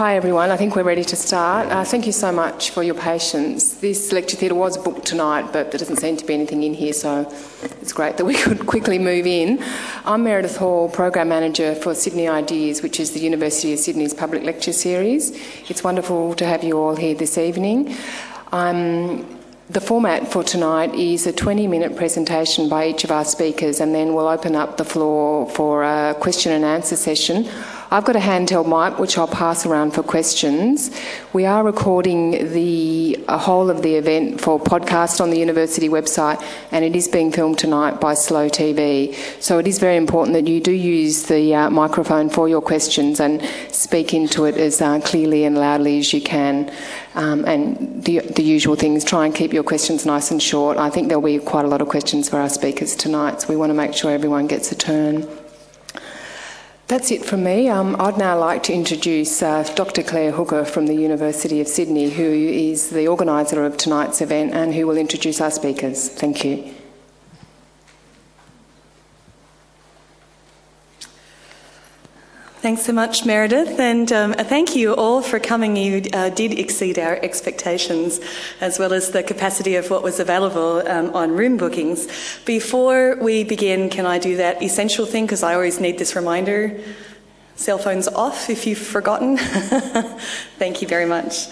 Hi everyone, I think we're ready to start. Uh, thank you so much for your patience. This lecture theatre was booked tonight, but there doesn't seem to be anything in here, so it's great that we could quickly move in. I'm Meredith Hall, Program Manager for Sydney Ideas, which is the University of Sydney's public lecture series. It's wonderful to have you all here this evening. Um, the format for tonight is a 20 minute presentation by each of our speakers, and then we'll open up the floor for a question and answer session. I've got a handheld mic which I'll pass around for questions. We are recording the whole of the event for podcast on the university website, and it is being filmed tonight by Slow TV. So it is very important that you do use the uh, microphone for your questions and speak into it as uh, clearly and loudly as you can. Um, and the, the usual things, try and keep your questions nice and short. I think there'll be quite a lot of questions for our speakers tonight, so we want to make sure everyone gets a turn. That's it from me. Um, I'd now like to introduce uh, Dr. Claire Hooker from the University of Sydney, who is the organiser of tonight's event and who will introduce our speakers. Thank you. Thanks so much, Meredith, and um, thank you all for coming. You uh, did exceed our expectations, as well as the capacity of what was available um, on room bookings. Before we begin, can I do that essential thing? Because I always need this reminder. Cell phones off if you've forgotten. thank you very much.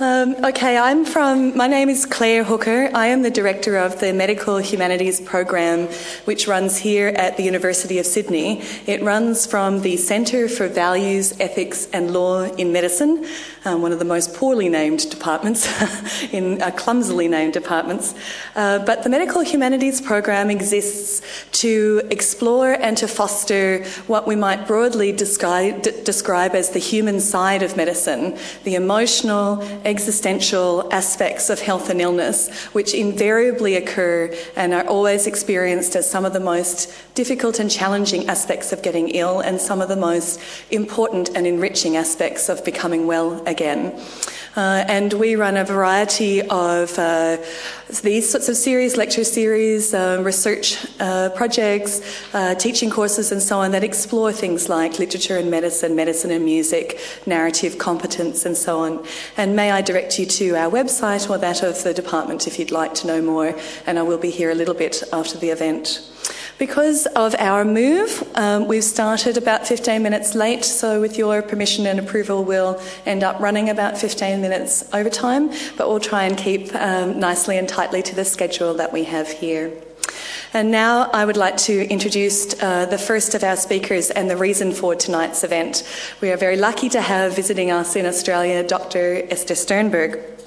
Um, okay, I'm from, my name is Claire Hooker. I am the director of the Medical Humanities Program, which runs here at the University of Sydney. It runs from the Centre for Values, Ethics and Law in Medicine, um, one of the most poorly named departments, in uh, clumsily named departments. Uh, but the Medical Humanities Program exists to explore and to foster what we might broadly describe, d- describe as the human side of medicine, the emotional, existential aspects of health and illness, which invariably occur and are always experienced as some of the most difficult and challenging aspects of getting ill and some of the most important and enriching aspects of becoming well again. Uh, and we run a variety of uh, these sorts of series, lecture series, uh, research uh, projects, uh, teaching courses, and so on that explore things like literature and medicine, medicine and music, narrative competence, and so on. And may I direct you to our website or that of the department if you'd like to know more, and I will be here a little bit after the event. Because of our move, um, we've started about 15 minutes late, so with your permission and approval, we'll end up running about 15 minutes over time, but we'll try and keep um, nicely and tightly to the schedule that we have here. And now I would like to introduce uh, the first of our speakers and the reason for tonight's event. We are very lucky to have visiting us in Australia Dr. Esther Sternberg.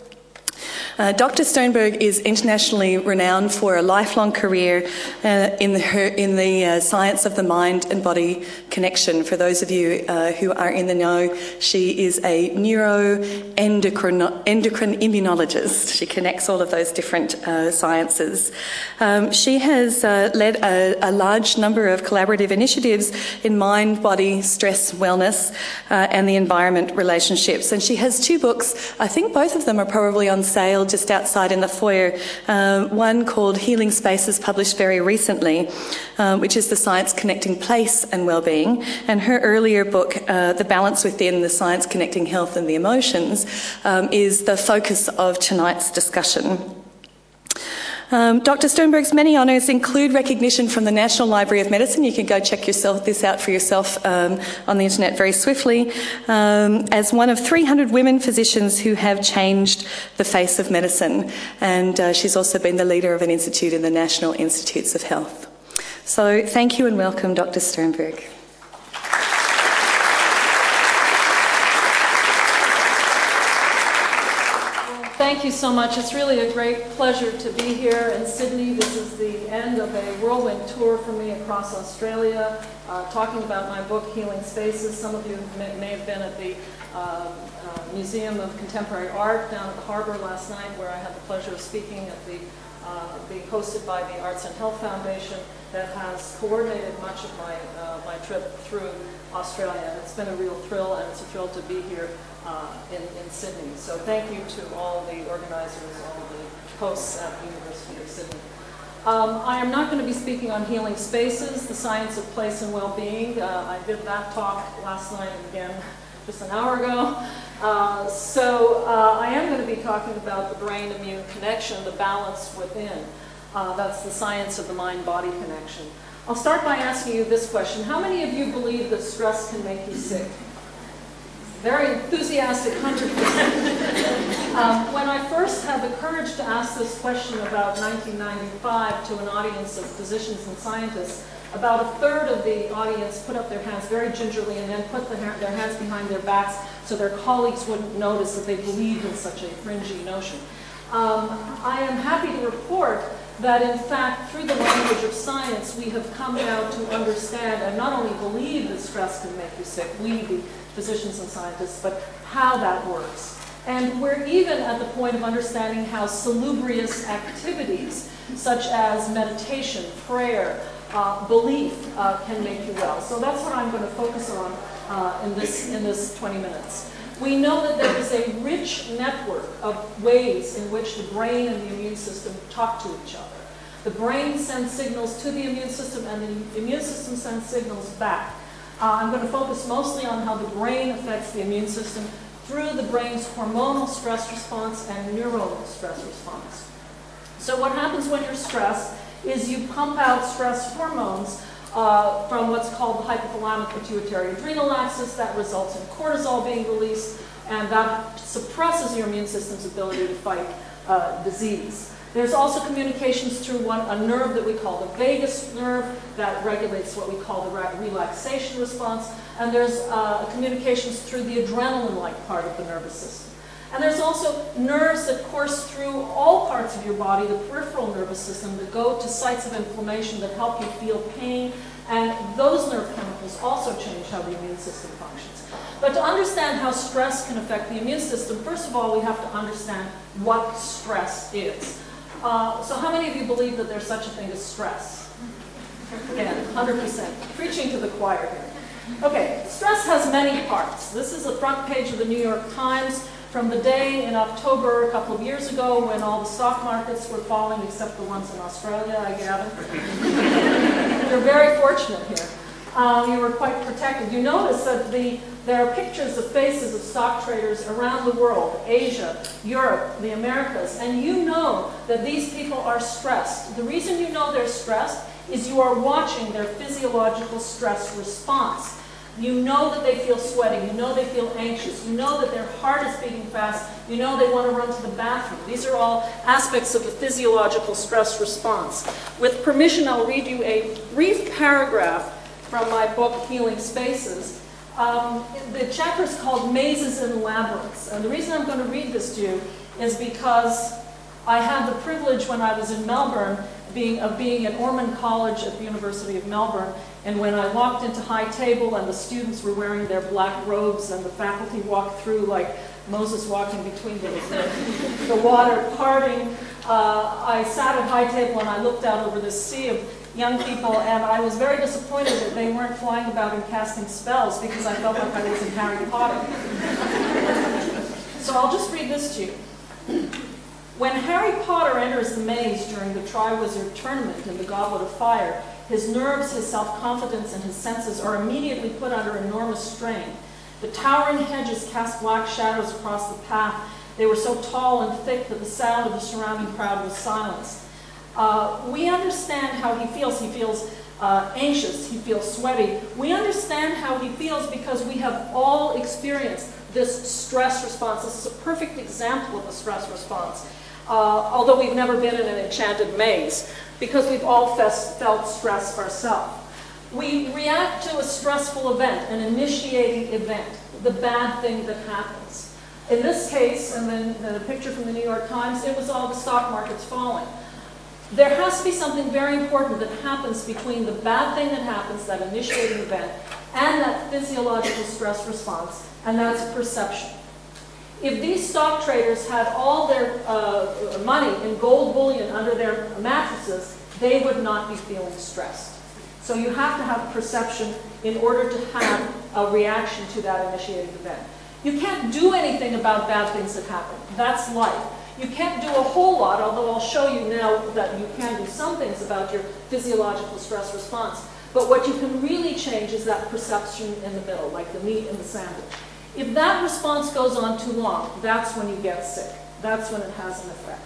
Uh, Dr. Sternberg is internationally renowned for a lifelong career uh, in, the, in the uh, science of the mind and body connection. For those of you uh, who are in the know, she is a neuroendocrine endocrine immunologist. She connects all of those different uh, sciences. Um, she has uh, led a, a, large number of collaborative initiatives in mind, body, stress, wellness, and the environment relationships. And she has two books. I think both of them are probably on sale just outside in the foyer. Um, one called Healing Spaces, published very recently, um, which is the science connecting place and well-being. And her earlier book, uh, The Balance Within: The Science Connecting Health and the Emotions, um, is the focus of tonight's discussion. Um, Dr. Sternberg's many honours include recognition from the National Library of Medicine. You can go check yourself, this out for yourself um, on the internet very swiftly. Um, as one of 300 women physicians who have changed the face of medicine, and uh, she's also been the leader of an institute in the National Institutes of Health. So, thank you and welcome, Dr. Sternberg. Thank you so much. It's really a great pleasure to be here in Sydney. This is the end of a whirlwind tour for me across Australia, uh, talking about my book, Healing Spaces. Some of you may, may have been at the uh, uh, Museum of Contemporary Art down at the harbour last night, where I had the pleasure of speaking at the uh, being hosted by the Arts and Health Foundation that has coordinated much of my, uh, my trip through Australia. It's been a real thrill, and it's a thrill to be here uh, in, in Sydney. So thank you to all the organizers, all the hosts at the University of Sydney. Um, I am not going to be speaking on healing spaces, the science of place and well-being. Uh, I did that talk last night and again just an hour ago. Uh, so uh, I am going to be talking about the brain-immune connection, the balance within. Uh, that's the science of the mind-body connection. I'll start by asking you this question. How many of you believe that stress can make you sick? Very enthusiastic 100%. um, when I first had the courage to ask this question about 1995 to an audience of physicians and scientists, about a third of the audience put up their hands very gingerly and then put the ha their hands behind their backs so their colleagues wouldn't notice that they believed in such a fringy notion. Um, I am happy to report that in fact, through the language of science, we have come now to understand and not only believe that stress can make you sick, we, the physicians and scientists, but how that works. And we're even at the point of understanding how salubrious activities, such as meditation, prayer, uh, belief, uh, can make you well. So that's what I'm going to focus on uh, in, this, in this 20 minutes. We know that there is a rich network of ways in which the brain and the immune system talk to each other. The brain sends signals to the immune system and the immune system sends signals back. Uh, I'm going to focus mostly on how the brain affects the immune system through the brain's hormonal stress response and neuronal stress response. So what happens when you're stressed is you pump out stress hormones uh, from what's called the hypothalamic pituitary adrenal axis. That results in cortisol being released, and that suppresses your immune system's ability to fight uh, disease. There's also communications through one, a nerve that we call the vagus nerve that regulates what we call the relaxation response. And there's uh, communications through the adrenaline-like part of the nervous system. And there's also nerves that course through all parts of your body, the peripheral nervous system, that go to sites of inflammation that help you feel pain. And those nerve chemicals also change how the immune system functions. But to understand how stress can affect the immune system, first of all, we have to understand what stress is. Uh, so how many of you believe that there's such a thing as stress? Again, 100%. Preaching to the choir here. Okay, stress has many parts. This is the front page of the New York Times from the day in October a couple of years ago when all the stock markets were falling, except the ones in Australia, I gather. You're very fortunate here. Um, you were quite protected. You notice that the there are pictures of faces of stock traders around the world, Asia, Europe, the Americas, and you know that these people are stressed. The reason you know they're stressed is you are watching their physiological stress response. You know that they feel sweating. you know they feel anxious, you know that their heart is beating fast, you know they want to run to the bathroom. These are all aspects of the physiological stress response. With permission, I'll read you a brief paragraph from my book, Healing Spaces, um, the chapter is called Mazes and Labyrinths. And the reason I'm going to read this to you is because I had the privilege when I was in Melbourne being, of being at Ormond College at the University of Melbourne. And when I walked into High Table and the students were wearing their black robes and the faculty walked through like Moses walking between the, the, water parting, uh, I sat at High Table and I looked out over the sea of young people, and I was very disappointed that they weren't flying about and casting spells because I felt like I was in Harry Potter. so I'll just read this to you. When Harry Potter enters the maze during the Triwizard Tournament in the Goblet of Fire, his nerves, his self-confidence, and his senses are immediately put under enormous strain. The towering hedges cast black shadows across the path. They were so tall and thick that the sound of the surrounding crowd was silenced. Uh, we understand how he feels. He feels uh, anxious, he feels sweaty. We understand how he feels because we have all experienced this stress response. This is a perfect example of a stress response. Uh, although we've never been in an enchanted maze, because we've all felt stress ourselves. We react to a stressful event, an initiating event, the bad thing that happens. In this case, and then the picture from the New York Times, it was all the stock markets falling. There has to be something very important that happens between the bad thing that happens, that initiating event, and that physiological stress response, and that's perception. If these stock traders had all their uh, money in gold bullion under their mattresses, they would not be feeling stressed. So you have to have perception in order to have a reaction to that initiating event. You can't do anything about bad things that happen. That's life. You can't do a whole lot, although I'll show you now that you can do some things about your physiological stress response. But what you can really change is that perception in the middle, like the meat in the sandwich. If that response goes on too long, that's when you get sick. That's when it has an effect.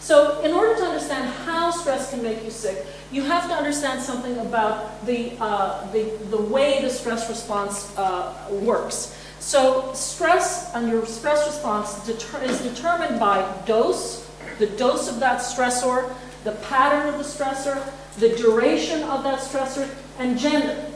So in order to understand how stress can make you sick, you have to understand something about the, uh, the, the way the stress response uh, works. So stress and your stress response deter is determined by dose, the dose of that stressor, the pattern of the stressor, the duration of that stressor, and gender.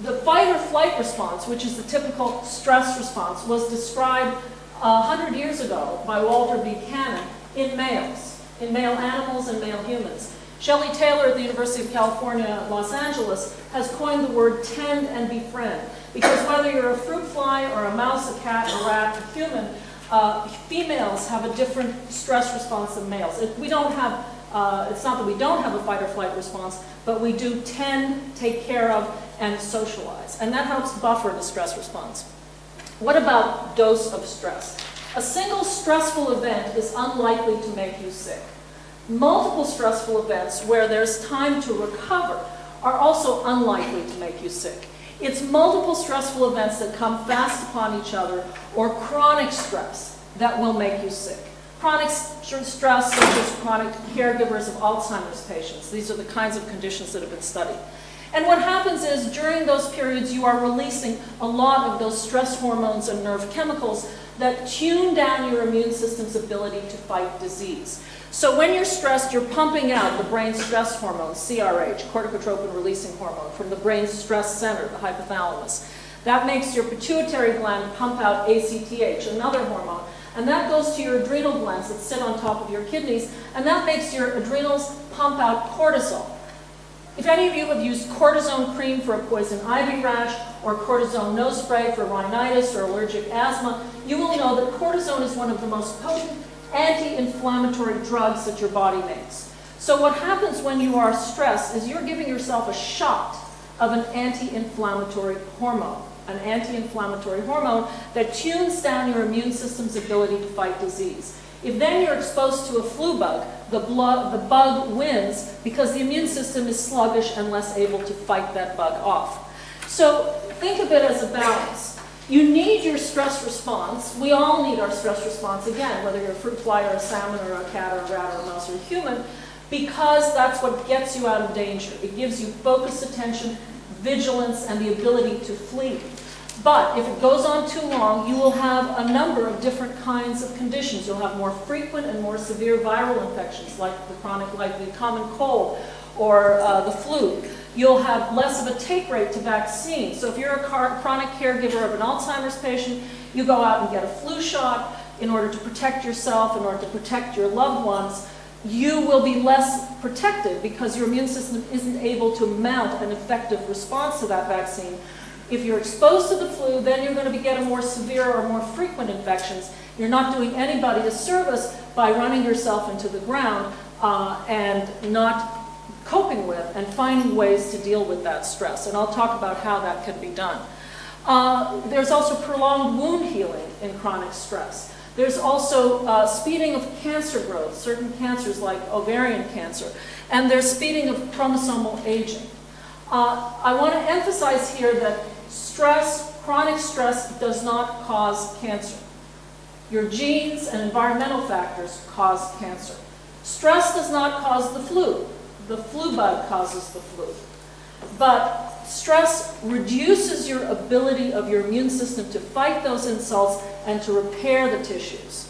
The fight or flight response, which is the typical stress response, was described 100 years ago by Walter Buchanan in males, in male animals and male humans. Shelley Taylor at the University of California, Los Angeles, has coined the word tend and befriend. Because whether you're a fruit fly or a mouse, a cat, a rat, a human, uh, females have a different stress response than males. We don't have, uh, it's not that we don't have a fight or flight response, but we do tend, take care of, and socialize. And that helps buffer the stress response. What about dose of stress? A single stressful event is unlikely to make you sick. Multiple stressful events where there's time to recover are also unlikely to make you sick. It's multiple stressful events that come fast upon each other or chronic stress that will make you sick. Chronic stress, such as chronic caregivers of Alzheimer's patients. These are the kinds of conditions that have been studied. And what happens is during those periods you are releasing a lot of those stress hormones and nerve chemicals that tune down your immune system's ability to fight disease. So when you're stressed, you're pumping out the brain stress hormone, CRH, corticotropin releasing hormone, from the brain stress center, the hypothalamus. That makes your pituitary gland pump out ACTH, another hormone. And that goes to your adrenal glands that sit on top of your kidneys, and that makes your adrenals pump out cortisol. If any of you have used cortisone cream for a poison ivy rash or cortisone nose spray for rhinitis or allergic asthma, you will know that cortisone is one of the most potent anti-inflammatory drugs that your body makes. So what happens when you are stressed is you're giving yourself a shot of an anti-inflammatory hormone, an anti-inflammatory hormone that tunes down your immune system's ability to fight disease. If then you're exposed to a flu bug, the, blood, the bug wins because the immune system is sluggish and less able to fight that bug off. So think of it as a balance. You need your stress response. We all need our stress response, again, whether you're a fruit fly or a salmon or a cat or a rat or a mouse or a human, because that's what gets you out of danger. It gives you focused attention, vigilance, and the ability to flee. But if it goes on too long, you will have a number of different kinds of conditions. You'll have more frequent and more severe viral infections, like the chronic, like the common cold or uh, the flu. You'll have less of a take rate to vaccines. So if you're a chronic caregiver of an Alzheimer's patient, you go out and get a flu shot in order to protect yourself, in order to protect your loved ones. You will be less protected because your immune system isn't able to mount an effective response to that vaccine if you're exposed to the flu, then you're going to be getting more severe or more frequent infections. You're not doing anybody a service by running yourself into the ground uh, and not coping with and finding ways to deal with that stress. And I'll talk about how that can be done. Uh, there's also prolonged wound healing in chronic stress. There's also uh, speeding of cancer growth, certain cancers like ovarian cancer, and there's speeding of chromosomal aging. Uh, I want to emphasize here that Stress, chronic stress, does not cause cancer. Your genes and environmental factors cause cancer. Stress does not cause the flu. The flu bug causes the flu. But stress reduces your ability of your immune system to fight those insults and to repair the tissues.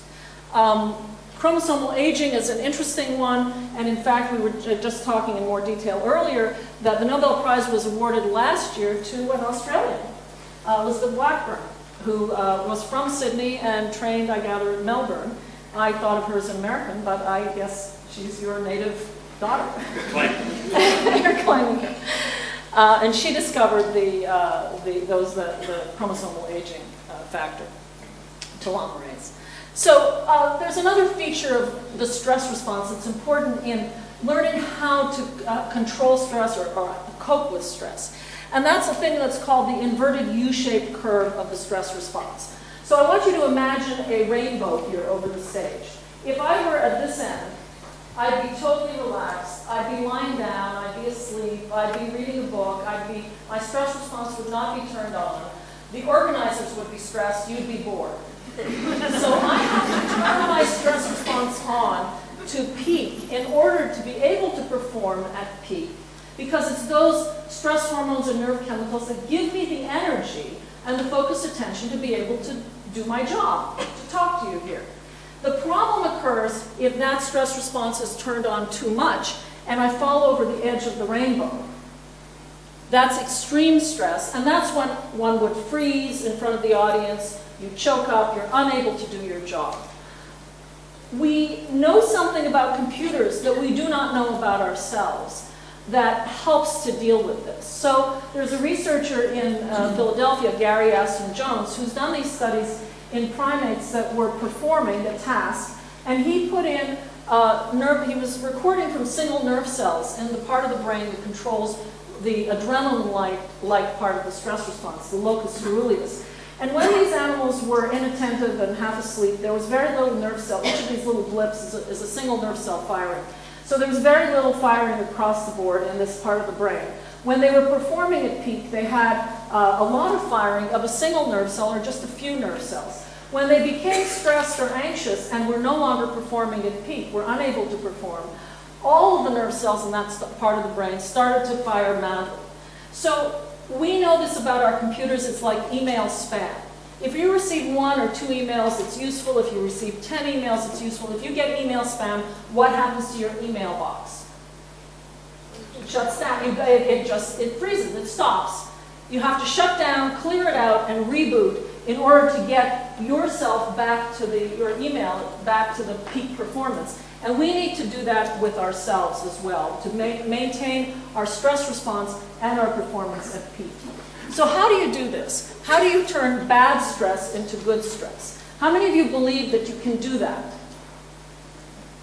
Um, chromosomal aging is an interesting one, and in fact, we were just talking in more detail earlier that the Nobel Prize was awarded last year to an Australian uh, Elizabeth Blackburn, who uh, was from Sydney and trained, I gather, in Melbourne. I thought of her as an American, but I guess she's your native daughter. You're claiming it. Uh, and she discovered the, uh, the, those, the, the chromosomal aging uh, factor, telomerase. So uh, there's another feature of the stress response that's important in learning how to uh, control stress or, or cope with stress. And that's a thing that's called the inverted U-shaped curve of the stress response. So I want you to imagine a rainbow here over the stage. If I were at this end, I'd be totally relaxed. I'd be lying down. I'd be asleep. I'd be reading a book. I'd be, my stress response would not be turned on. The organizers would be stressed, you'd be bored. so I have to turn my stress response on to peak in order to be able to perform at peak. Because it's those stress hormones and nerve chemicals that give me the energy and the focused attention to be able to do my job, to talk to you here. The problem occurs if that stress response is turned on too much and I fall over the edge of the rainbow. That's extreme stress, and that's when one would freeze in front of the audience, you choke up, you're unable to do your job. We know something about computers that we do not know about ourselves that helps to deal with this. So there's a researcher in uh, Philadelphia, Gary Aston Jones, who's done these studies in primates that were performing the task, and he put in nerve, he was recording from single nerve cells in the part of the brain that controls the adrenaline-like like part of the stress response, the locus coeruleus. And when these animals were inattentive and half asleep, there was very little nerve cell. Each of these little blips is a, is a single nerve cell firing. So there was very little firing across the board in this part of the brain. When they were performing at peak, they had uh, a lot of firing of a single nerve cell or just a few nerve cells. When they became stressed or anxious and were no longer performing at peak, were unable to perform, all of the nerve cells in that part of the brain started to fire madly. So we know this about our computers, it's like email spam. If you receive one or two emails, it's useful. If you receive 10 emails, it's useful. If you get email spam, what happens to your email box? It shuts down. You, it, it just, it freezes, it stops. You have to shut down, clear it out, and reboot in order to get yourself back to the, your email, back to the peak performance. And we need to do that with ourselves as well, to ma maintain our stress response and our performance at peak. So how do you do this? How do you turn bad stress into good stress? How many of you believe that you can do that?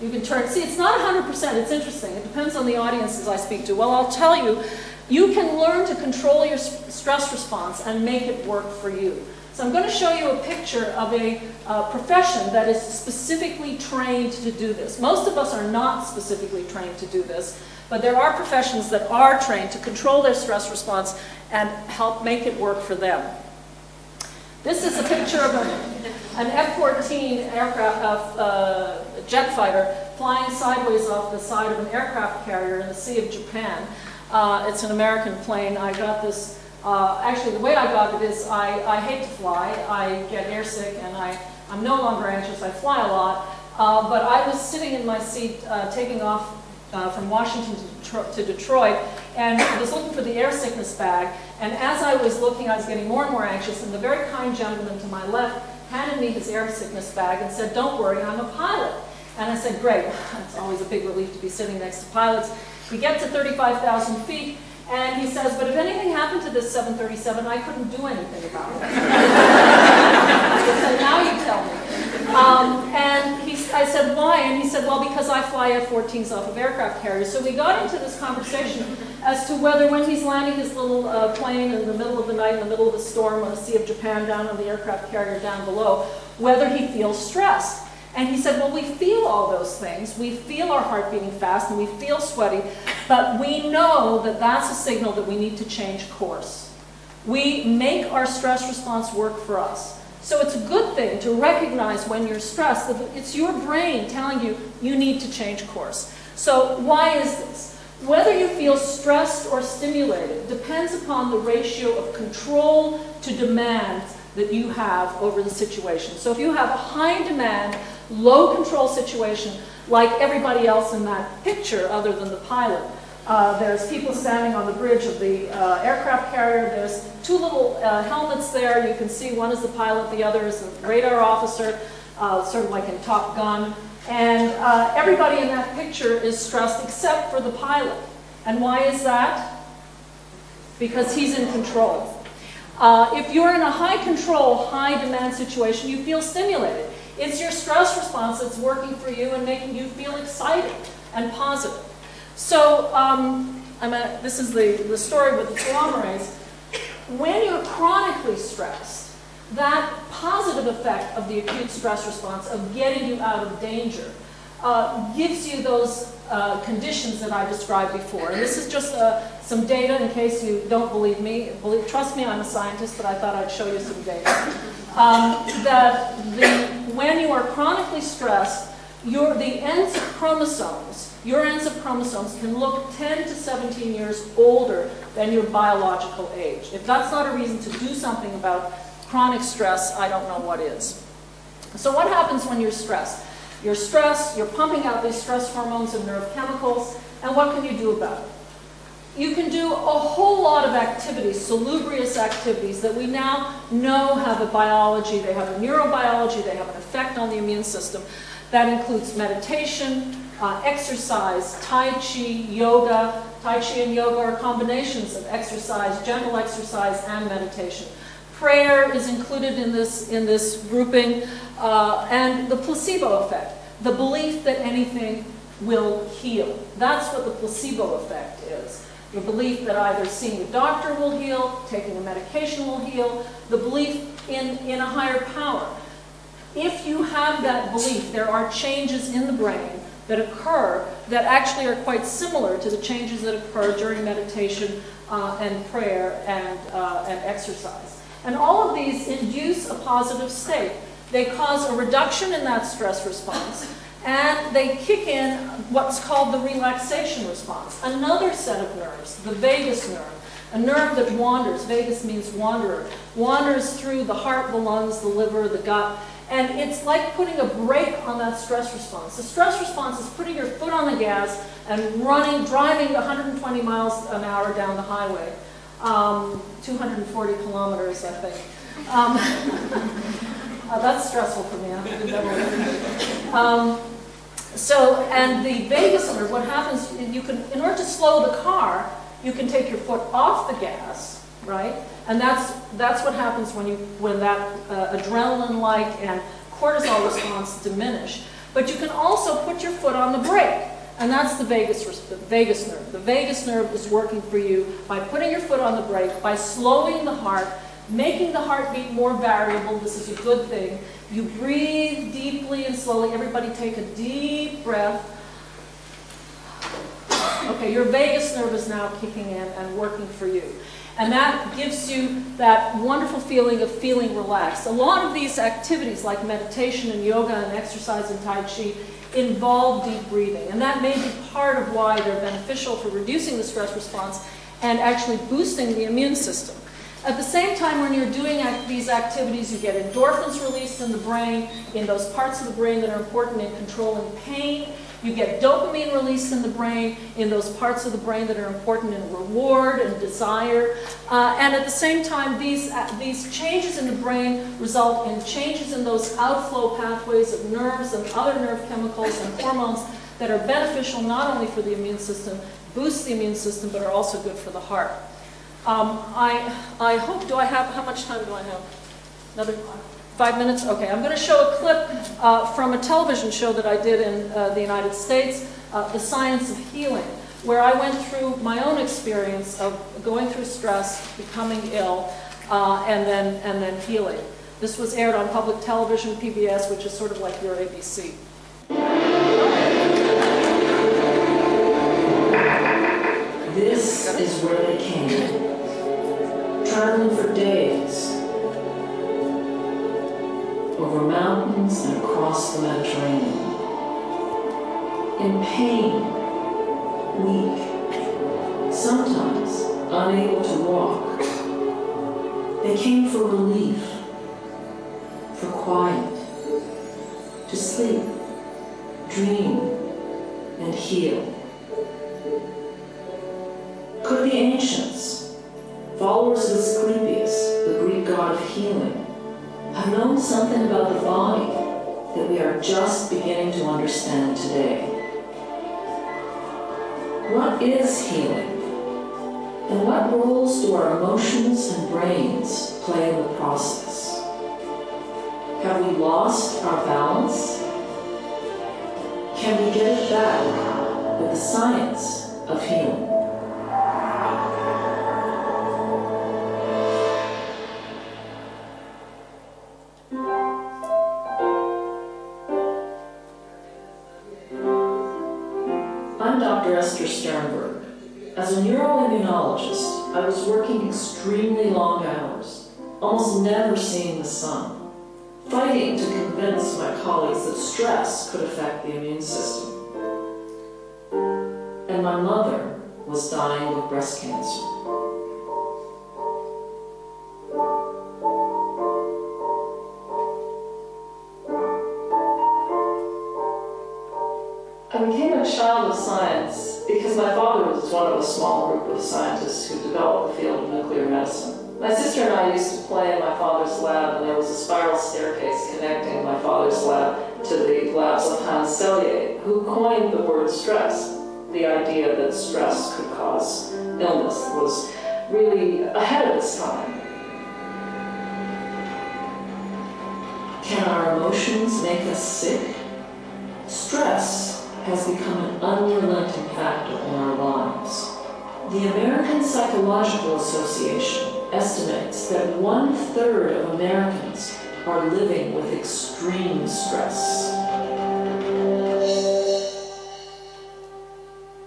You can turn, see, it's not 100%, it's interesting. It depends on the audiences I speak to. Well, I'll tell you, you can learn to control your stress response and make it work for you. So I'm going to show you a picture of a uh, profession that is specifically trained to do this. Most of us are not specifically trained to do this, but there are professions that are trained to control their stress response and help make it work for them. This is a picture of a, an F-14 aircraft, uh, jet fighter flying sideways off the side of an aircraft carrier in the Sea of Japan. Uh, it's an American plane. I got this uh, actually, the way I got it is I, I hate to fly. I get airsick and I, I'm no longer anxious. I fly a lot. Uh, but I was sitting in my seat uh, taking off uh, from Washington to Detroit, to Detroit and I was looking for the air sickness bag. And as I was looking, I was getting more and more anxious. And the very kind gentleman to my left handed me his air sickness bag and said, don't worry, I'm a pilot. And I said, great. It's always a big relief to be sitting next to pilots. We get to 35,000 feet. And he says, but if anything happened to this 737, I couldn't do anything about it. so now you tell me. Um, and he, I said, why? And he said, well, because I fly F-14s off of aircraft carriers. So we got into this conversation as to whether when he's landing his little uh, plane in the middle of the night, in the middle of a storm on the Sea of Japan, down on the aircraft carrier down below, whether he feels stressed. And he said, well, we feel all those things. We feel our heart beating fast and we feel sweaty, but we know that that's a signal that we need to change course. We make our stress response work for us. So it's a good thing to recognize when you're stressed that it's your brain telling you you need to change course. So why is this? Whether you feel stressed or stimulated depends upon the ratio of control to demand that you have over the situation. So if you have a high demand, low control situation like everybody else in that picture other than the pilot. Uh, there's people standing on the bridge of the uh, aircraft carrier. There's two little uh, helmets there. You can see one is the pilot, the other is the radar officer, uh, sort of like in Top Gun. And uh, everybody in that picture is stressed except for the pilot. And why is that? Because he's in control. Uh, if you're in a high control, high demand situation, you feel stimulated. It's your stress response that's working for you and making you feel excited and positive. So um, a, this is the, the story with the telomerase. When you're chronically stressed, that positive effect of the acute stress response of getting you out of danger uh, gives you those uh, conditions that I described before. And this is just uh, some data in case you don't believe me. Believe, trust me, I'm a scientist, but I thought I'd show you some data. Um, that the, when you are chronically stressed, your, the ends of chromosomes, your ends of chromosomes can look 10 to 17 years older than your biological age. If that's not a reason to do something about chronic stress, I don't know what is. So what happens when you're stressed? You're stressed, you're pumping out these stress hormones and nerve chemicals, and what can you do about it? You can do a whole lot of activities, salubrious activities, that we now know have a biology, they have a neurobiology, they have an effect on the immune system. That includes meditation, uh, exercise, Tai Chi, yoga. Tai Chi and yoga are combinations of exercise, general exercise, and meditation. Prayer is included in this, in this grouping, uh, and the placebo effect, the belief that anything will heal. That's what the placebo effect is. The belief that either seeing a doctor will heal, taking a medication will heal, the belief in, in a higher power. If you have that belief, there are changes in the brain that occur that actually are quite similar to the changes that occur during meditation uh, and prayer and, uh, and exercise. And all of these induce a positive state. They cause a reduction in that stress response, and they kick in what's called the relaxation response, another set of nerves, the vagus nerve, a nerve that wanders, vagus means wanderer, wanders through the heart, the lungs, the liver, the gut, and it's like putting a brake on that stress response. The stress response is putting your foot on the gas and running, driving 120 miles an hour down the highway um, 240 kilometers, I think. Um, uh, that's stressful for me. Um, so, and the vagus nerve, what happens, you can, in order to slow the car, you can take your foot off the gas, right? And that's, that's what happens when, you, when that uh, adrenaline-like and cortisol response diminish. But you can also put your foot on the brake. And that's the vagus, the vagus nerve. The vagus nerve is working for you by putting your foot on the brake, by slowing the heart, making the heartbeat more variable. This is a good thing. You breathe deeply and slowly. Everybody take a deep breath. Okay, your vagus nerve is now kicking in and working for you. And that gives you that wonderful feeling of feeling relaxed. A lot of these activities like meditation and yoga and exercise and Tai Chi involve deep breathing. And that may be part of why they're beneficial for reducing the stress response and actually boosting the immune system. At the same time, when you're doing these activities, you get endorphins released in the brain, in those parts of the brain that are important in controlling pain. You get dopamine released in the brain, in those parts of the brain that are important in reward and desire. Uh, and at the same time, these, uh, these changes in the brain result in changes in those outflow pathways of nerves and other nerve chemicals and hormones that are beneficial not only for the immune system, boost the immune system, but are also good for the heart. Um, I, I hope, do I have, how much time do I have? Another Five minutes? Okay, I'm going to show a clip uh, from a television show that I did in uh, the United States, uh, The Science of Healing, where I went through my own experience of going through stress, becoming ill, uh, and, then, and then healing. This was aired on public television, PBS, which is sort of like your ABC. Is where they came, traveling for days over mountains and across the Mediterranean. In pain, weak, sometimes unable to walk, they came for relief, for quiet, to sleep, dream, and heal. Could the ancients, followers of Asclepius, the Greek god of healing, have known something about the body that we are just beginning to understand today. What is healing? And what roles do our emotions and brains play in the process? Have we lost our balance? Can we get it back with the science of healing? A neuroimmunologist, I was working extremely long hours, almost never seeing the sun, fighting to convince my colleagues that stress could affect the immune system. And my mother was dying of breast cancer. Lab, and there was a spiral staircase connecting my father's lab to the labs of Hans Selye, who coined the word stress. The idea that stress could cause illness was really ahead of its time. Can our emotions make us sick? Stress has become an unrelenting factor in our lives. The American Psychological Association estimates that one third of Americans are living with extreme stress.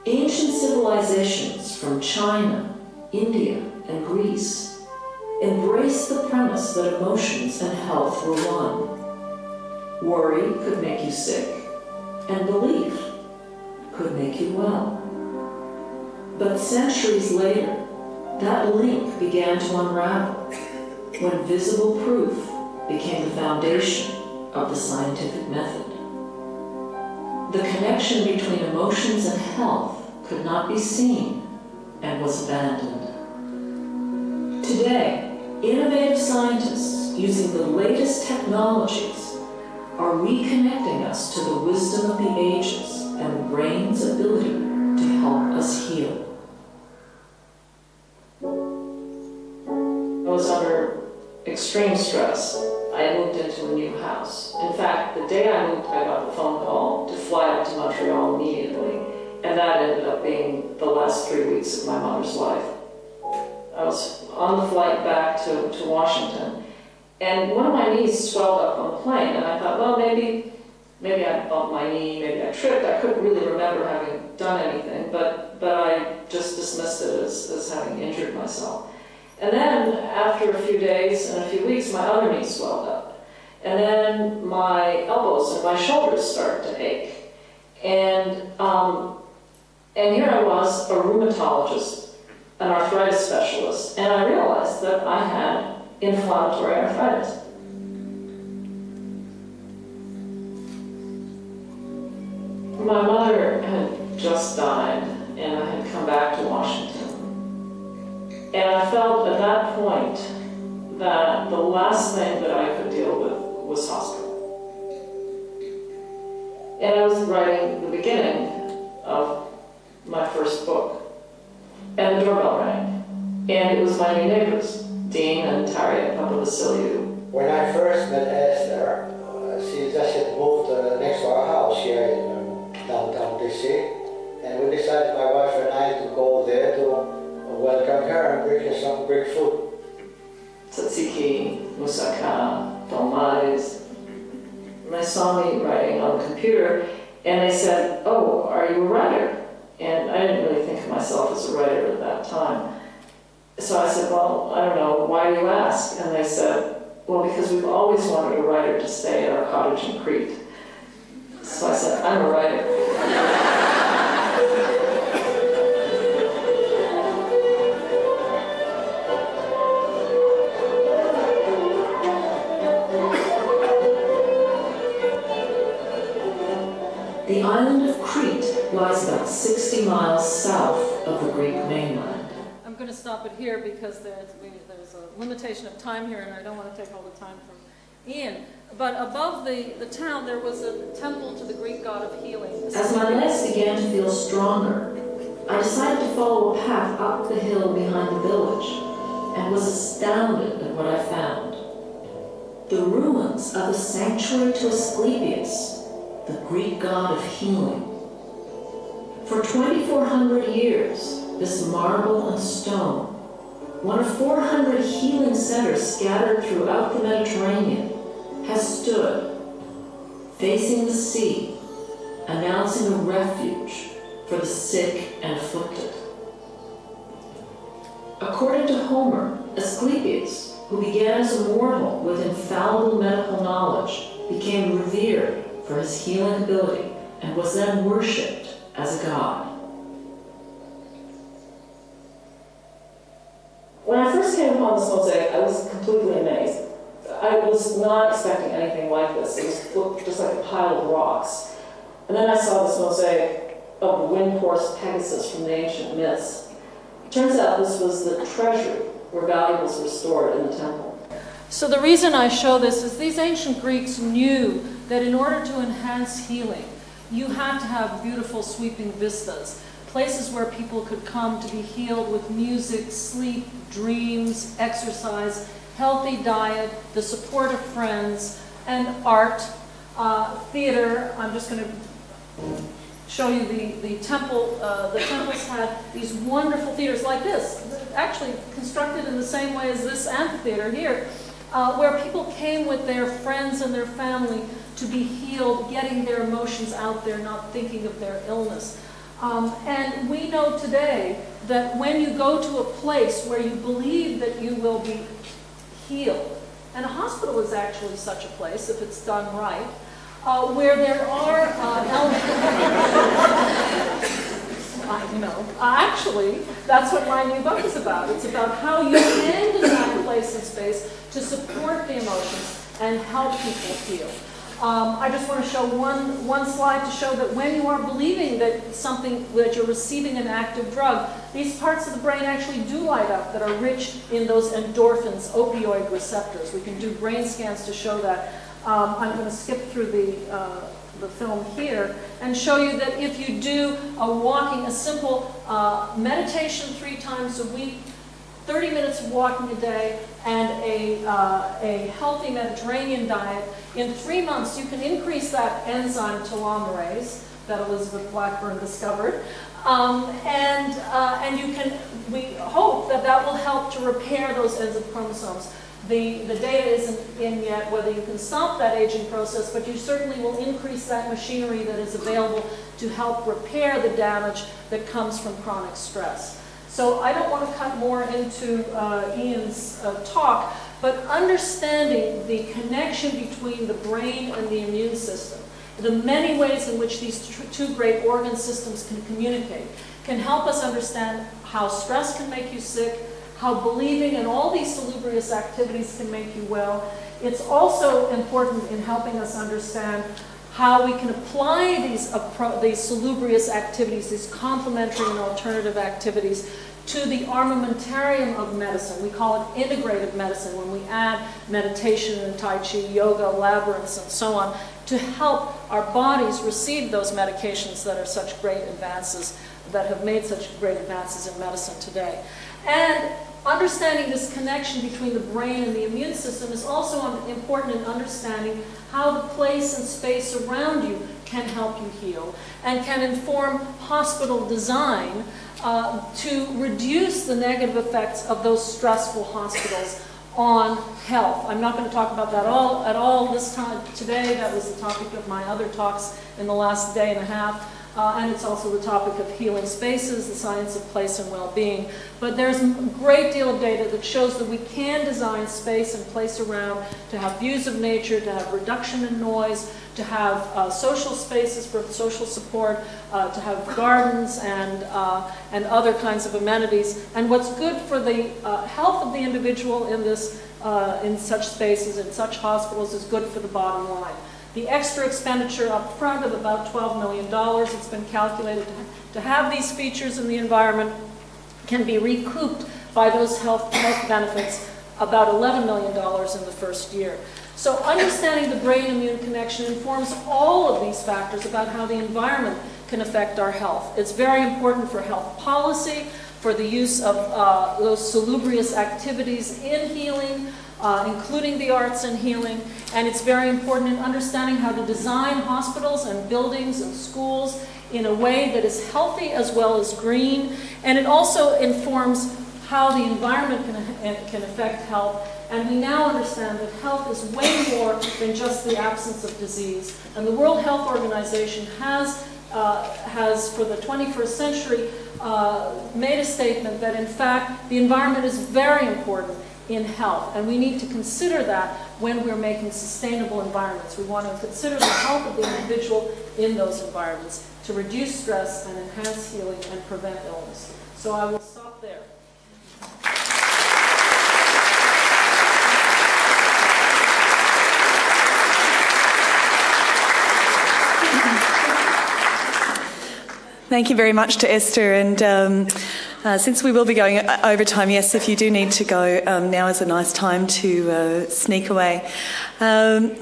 Ancient civilizations from China, India, and Greece embraced the premise that emotions and health were one. Worry could make you sick, and belief could make you well. But centuries later, that link began to unravel when visible proof became the foundation of the scientific method. The connection between emotions and health could not be seen and was abandoned. Today, innovative scientists using the latest technologies are reconnecting us to the wisdom of the ages and the brain's ability to help us heal. Extreme stress. I moved into a new house. In fact, the day I moved, I got the phone call to fly out to Montreal immediately, and that ended up being the last three weeks of my mother's life. I was on the flight back to, to Washington, and one of my knees swelled up on the plane, and I thought, well, maybe maybe I bumped my knee, maybe I tripped. I couldn't really remember having done anything, but, but I just dismissed it as, as having injured myself. And then after a few days and a few weeks, my other knee swelled up. And then my elbows and my shoulders started to ache. And, um, and here I was, a rheumatologist, an arthritis specialist, and I realized that I had inflammatory arthritis. My mother had just died, and I had come back to Washington. And I felt at that point that the last thing that I could deal with was hospital. And I was writing the beginning of my first book, and the doorbell rang. And it was my new neighbors, Dean and Tarja Papavasiliou. When I first met Esther, uh, she just had moved uh, next to our house here in downtown DC. And we decided, my wife and I, to go there to welcome her and bring her some great food. Tzatziki, moussaka, dolmades. And they saw me writing on the computer, and they said, oh, are you a writer? And I didn't really think of myself as a writer at that time. So I said, well, I don't know, why do you ask? And they said, well, because we've always wanted a writer to stay at our cottage in Crete. So I said, I'm a writer. Lies about 60 miles south of the Greek mainland. I'm going to stop it here because there's, there's a limitation of time here and I don't want to take all the time from Ian. But above the, the town, there was a temple to the Greek god of healing. As my legs began to feel stronger, I decided to follow a path up the hill behind the village and was astounded at what I found. The ruins of a sanctuary to Asclepius, the Greek god of healing. For 2,400 years, this marble and stone, one of 400 healing centers scattered throughout the Mediterranean, has stood facing the sea, announcing a refuge for the sick and afflicted. According to Homer, Asclepius, who began as a mortal with infallible medical knowledge, became revered for his healing ability and was then worshipped as a god. When I first came upon this mosaic, I was completely amazed. I was not expecting anything like this. It looked just like a pile of rocks. And then I saw this mosaic of the wind horse Pegasus from the ancient myths. Turns out this was the treasury where valuables were stored in the temple. So the reason I show this is these ancient Greeks knew that in order to enhance healing, you had to have beautiful sweeping vistas, places where people could come to be healed with music, sleep, dreams, exercise, healthy diet, the support of friends, and art, uh, theater. I'm just going to show you the, the temple. Uh, the temples had these wonderful theaters like this, actually constructed in the same way as this amphitheater here, uh, where people came with their friends and their family to be healed, getting their emotions out there, not thinking of their illness. Um, and we know today that when you go to a place where you believe that you will be healed, and a hospital is actually such a place if it's done right, uh, where there are uh. I know. Uh, actually, that's what my new book is about. It's about how you can design a place and space to support the emotions and help people heal. Um, I just want to show one, one slide to show that when you are believing that something, that you're receiving an active drug, these parts of the brain actually do light up that are rich in those endorphins, opioid receptors. We can do brain scans to show that. Um, I'm going to skip through the, uh, the film here and show you that if you do a walking, a simple uh, meditation three times a week, 30 minutes of walking a day, and a, uh, a healthy Mediterranean diet, in three months you can increase that enzyme telomerase that Elizabeth Blackburn discovered. Um, and, uh, and you can, we hope that that will help to repair those ends of chromosomes. The, the data isn't in yet whether you can stop that aging process, but you certainly will increase that machinery that is available to help repair the damage that comes from chronic stress. So I don't want to cut more into uh, Ian's uh, talk, but understanding the connection between the brain and the immune system, the many ways in which these two great organ systems can communicate, can help us understand how stress can make you sick, how believing in all these salubrious activities can make you well. It's also important in helping us understand how we can apply these, these salubrious activities, these complementary and alternative activities, to the armamentarium of medicine. We call it integrative medicine when we add meditation and Tai Chi, yoga, labyrinths, and so on to help our bodies receive those medications that are such great advances, that have made such great advances in medicine today. And understanding this connection between the brain and the immune system is also important in understanding how the place and space around you can help you heal and can inform hospital design uh, to reduce the negative effects of those stressful hospitals on health. I'm not going to talk about that all, at all this time today. That was the topic of my other talks in the last day and a half. Uh, and it's also the topic of healing spaces, the science of place and well-being. But there's a great deal of data that shows that we can design space and place around to have views of nature, to have reduction in noise, to have uh, social spaces for social support, uh, to have gardens and, uh, and other kinds of amenities. And what's good for the uh, health of the individual in, this, uh, in such spaces, in such hospitals, is good for the bottom line. The extra expenditure up front of about $12 million, it's been calculated to, have these features in the environment, can be recouped by those health, health benefits about $11 million in the first year. So understanding the brain-immune connection informs all of these factors about how the environment can affect our health. It's very important for health policy, for the use of uh, those salubrious activities in healing, uh, including the arts and healing. And it's very important in understanding how to design hospitals and buildings and schools in a way that is healthy as well as green. And it also informs how the environment can, can affect health, and we now understand that health is way more than just the absence of disease. And the World Health Organization has, uh, has for the 21st century, uh, made a statement that in fact the environment is very important in health. And we need to consider that when we're making sustainable environments. We want to consider the health of the individual in those environments to reduce stress and enhance healing and prevent illness. So I will stop there. Thank you very much to Esther. And um, uh, since we will be going over time, yes, if you do need to go, um, now is a nice time to uh, sneak away. Um,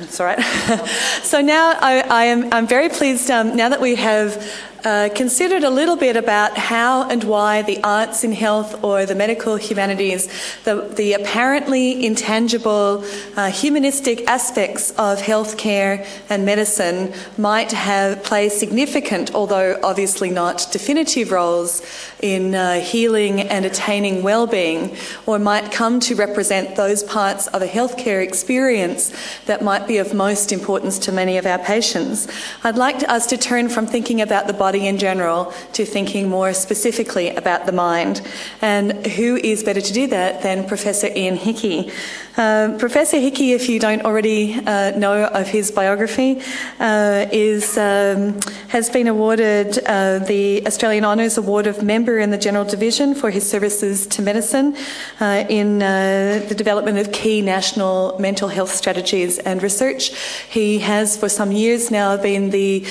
it's all right. so now I, I, am I'm very pleased um, now that we have uh, considered a little bit about how and why the arts in health or the medical humanities, the, the apparently intangible uh, humanistic aspects of healthcare and medicine might have play significant, although obviously not definitive roles in uh, healing and attaining well-being, or might come to represent those parts of a healthcare experience that might be of most importance to many of our patients. I'd like us to turn from thinking about the body body in general to thinking more specifically about the mind. And who is better to do that than Professor Ian Hickie? Uh, Professor Hickie, if you don't already uh, know of his biography, uh, is um, has been awarded uh, the Australian Honours Award of Member in the General Division for his services to medicine uh, in uh, the development of key national mental health strategies and research. He has, for some years now, been the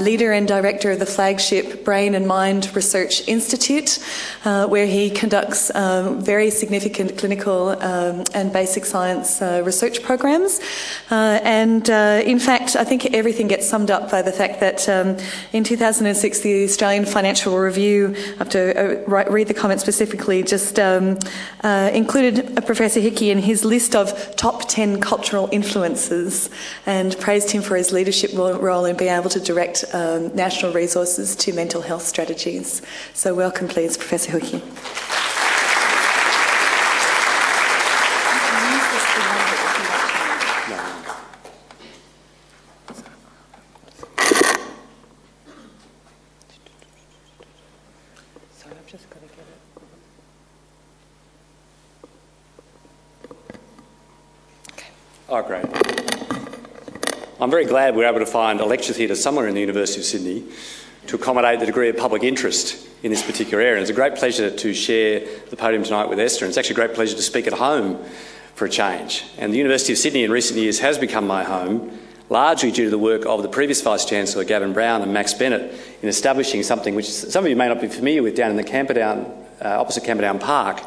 leader and director of the flagship Brain and Mind Research Institute, where he conducts um, very significant clinical um, and basic science uh, research programs. Uh, and uh, in fact, I think everything gets summed up by the fact that um, in 2006, the Australian Financial Review, I have to uh, read the comment specifically, just um, uh, included Professor Hickie in his list of top 10 cultural influences and praised him for his leadership role in being able to direct um, national resources to mental health strategies. So, welcome, please, Professor Hickie. Oh, great. I'm very glad we're able to find a lecture theatre somewhere in the University of Sydney to accommodate the degree of public interest in this particular area. And it's a great pleasure to share the podium tonight with Esther, and it's actually a great pleasure to speak at home for a change. And the University of Sydney in recent years has become my home, largely due to the work of the previous Vice Chancellor, Gavin Brown, and Max Bennett in establishing something which some of you may not be familiar with down in the Camperdown, uh, opposite Camperdown Park,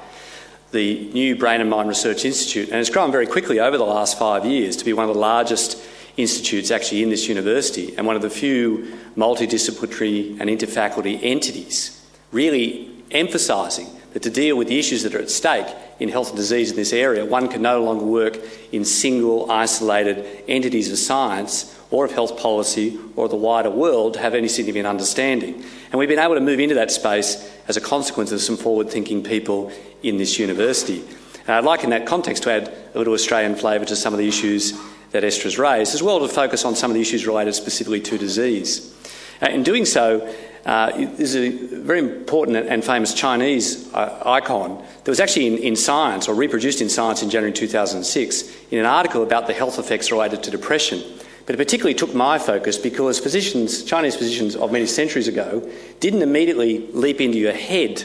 the new Brain and Mind Research Institute, and it's grown very quickly over the last five years to be one of the largest institutes actually in this university and one of the few multidisciplinary and interfaculty entities, really emphasising that to deal with the issues that are at stake in health and disease in this area, one can no longer work in single, isolated entities of science or of health policy or the wider world to have any significant understanding. And we've been able to move into that space as a consequence of some forward thinking people in this university. And I'd like, in that context, to add a little Australian flavour to some of the issues that Esther has raised, as well to focus on some of the issues related specifically to disease. Uh, in doing so, uh, there's a very important and famous Chinese uh, icon that was actually in, in, Science or reproduced in Science in January 2006 in an article about the health effects related to depression. But it particularly took my focus because physicians, Chinese physicians of many centuries ago, didn't immediately leap into your head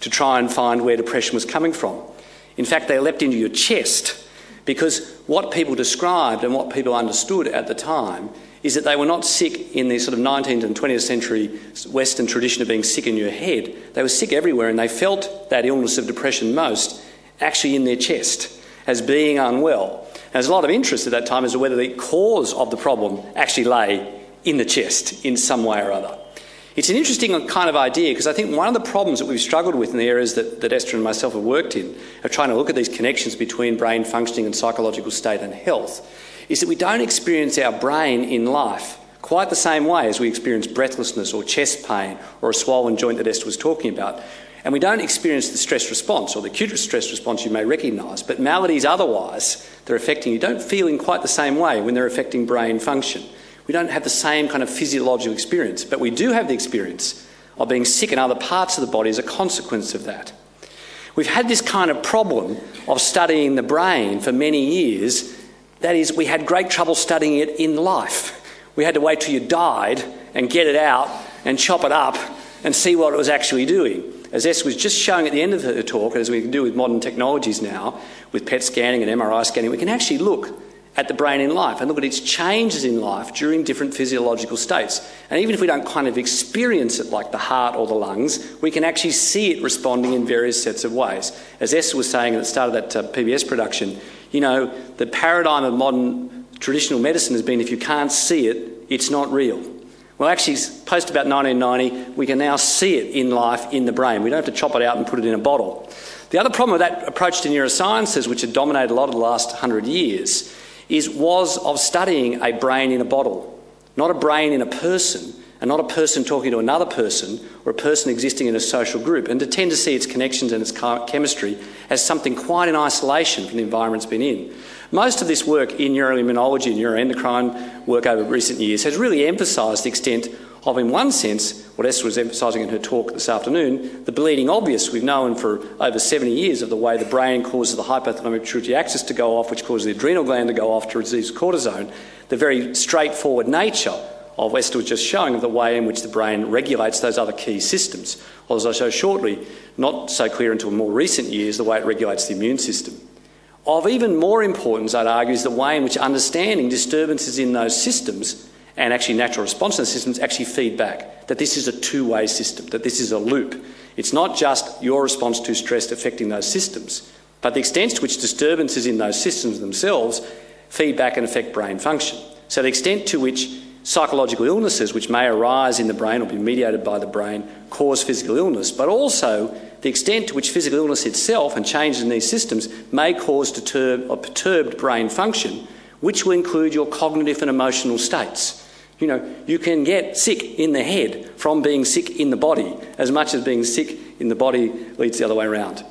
to try and find where depression was coming from. In fact, they leapt into your chest because what people described and what people understood at the time is that they were not sick in the sort of 19th and 20th century Western tradition of being sick in your head. They were sick everywhere and they felt that illness of depression most actually in their chest as being unwell. And there's a lot of interest at that time as to whether the cause of the problem actually lay in the chest in some way or other. It's an interesting kind of idea because I think one of the problems that we've struggled with in the areas that, that Esther and myself have worked in, of trying to look at these connections between brain functioning and psychological state and health, is that we don't experience our brain in life quite the same way as we experience breathlessness or chest pain or a swollen joint that Esther was talking about. And we don't experience the stress response or the acute stress response you may recognise, but maladies otherwise that are affecting you don't feel in quite the same way when they're affecting brain function. We don't have the same kind of physiological experience, but we do have the experience of being sick in other parts of the body as a consequence of that. We've had this kind of problem of studying the brain for many years. That is, we had great trouble studying it in life. We had to wait till you died and get it out and chop it up and see what it was actually doing. As S was just showing at the end of her talk, as we can do with modern technologies now, with PET scanning and MRI scanning, we can actually look at the brain in life and look at its changes in life during different physiological states. And even if we don't kind of experience it like the heart or the lungs, we can actually see it responding in various sets of ways. As Esther was saying at the start of that uh, PBS production, you know, the paradigm of modern traditional medicine has been if you can't see it, it's not real. Well, actually, post about 1990, we can now see it in life in the brain. We don't have to chop it out and put it in a bottle. The other problem with that approach to neurosciences, which had dominated a lot of the last 100 years, is was of studying a brain in a bottle, not a brain in a person, and not a person talking to another person or a person existing in a social group, and to tend to see its connections and its chemistry as something quite in isolation from the environment it's been in. Most of this work in neuroimmunology and neuroendocrine work over recent years has really emphasised the extent of, in one sense, what Esther was emphasising in her talk this afternoon, the bleeding obvious we've known for over 70 years of the way the brain causes the hypothalamic pituitary axis to go off, which causes the adrenal gland to go off to release cortisone, the very straightforward nature of Esther was just showing of the way in which the brain regulates those other key systems. Or as I show shortly, not so clear until more recent years, the way it regulates the immune system. Of even more importance, I'd argue, is the way in which understanding disturbances in those systems and actually natural the systems actually feed back. That this is a two way system, that this is a loop. It's not just your response to stress affecting those systems, but the extent to which disturbances in those systems themselves feed back and affect brain function. So, the extent to which psychological illnesses, which may arise in the brain or be mediated by the brain, cause physical illness, but also the extent to which physical illness itself and changes in these systems may cause deter- or perturbed brain function, which will include your cognitive and emotional states. You know, you can get sick in the head from being sick in the body as much as being sick in the body leads the other way around.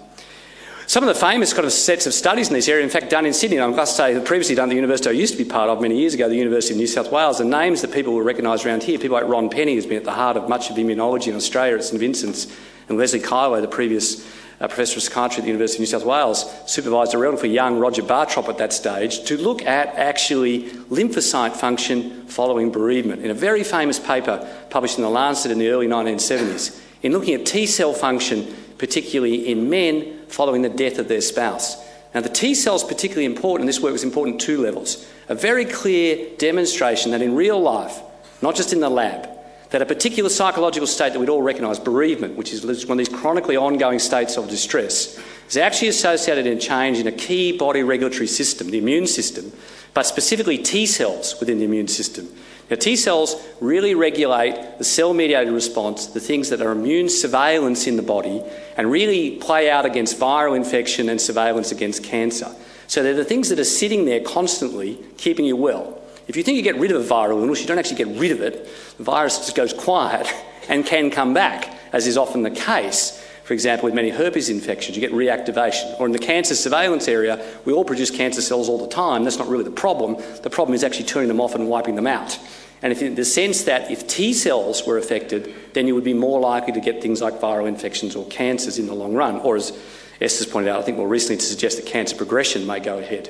Some of the famous kind of sets of studies in this area, in fact, done in Sydney, and I'm to say previously done at the university I used to be part of many years ago, the University of New South Wales, the names that people will recognise around here, people like Ron Penny, who's been at the heart of much of immunology in Australia at St Vincent's, and Leslie Kiloh, the previous uh, professor of psychiatry at the University of New South Wales, supervised a relatively young Roger Bartrop at that stage to look at actually lymphocyte function following bereavement in a very famous paper published in The Lancet in the early 1970s in looking at T cell function, particularly in men following the death of their spouse. Now, the T cell is particularly important, and this work was important at two levels. A very clear demonstration that in real life, not just in the lab, that a particular psychological state that we'd all recognise, bereavement, which is one of these chronically ongoing states of distress, is actually associated in change in a key body regulatory system, the immune system, but specifically T cells within the immune system. Now, T cells really regulate the cell mediated response, the things that are immune surveillance in the body, and really play out against viral infection and surveillance against cancer. So they're the things that are sitting there constantly keeping you well. If you think you get rid of a viral illness, you don't actually get rid of it. The virus just goes quiet and can come back, as is often the case. For example, with many herpes infections, you get reactivation. Or in the cancer surveillance area, we all produce cancer cells all the time. That's not really the problem. The problem is actually turning them off and wiping them out. And if in the sense that if T cells were affected, then you would be more likely to get things like viral infections or cancers in the long run. Or as Esther's pointed out, I think more recently to suggest that cancer progression may go ahead.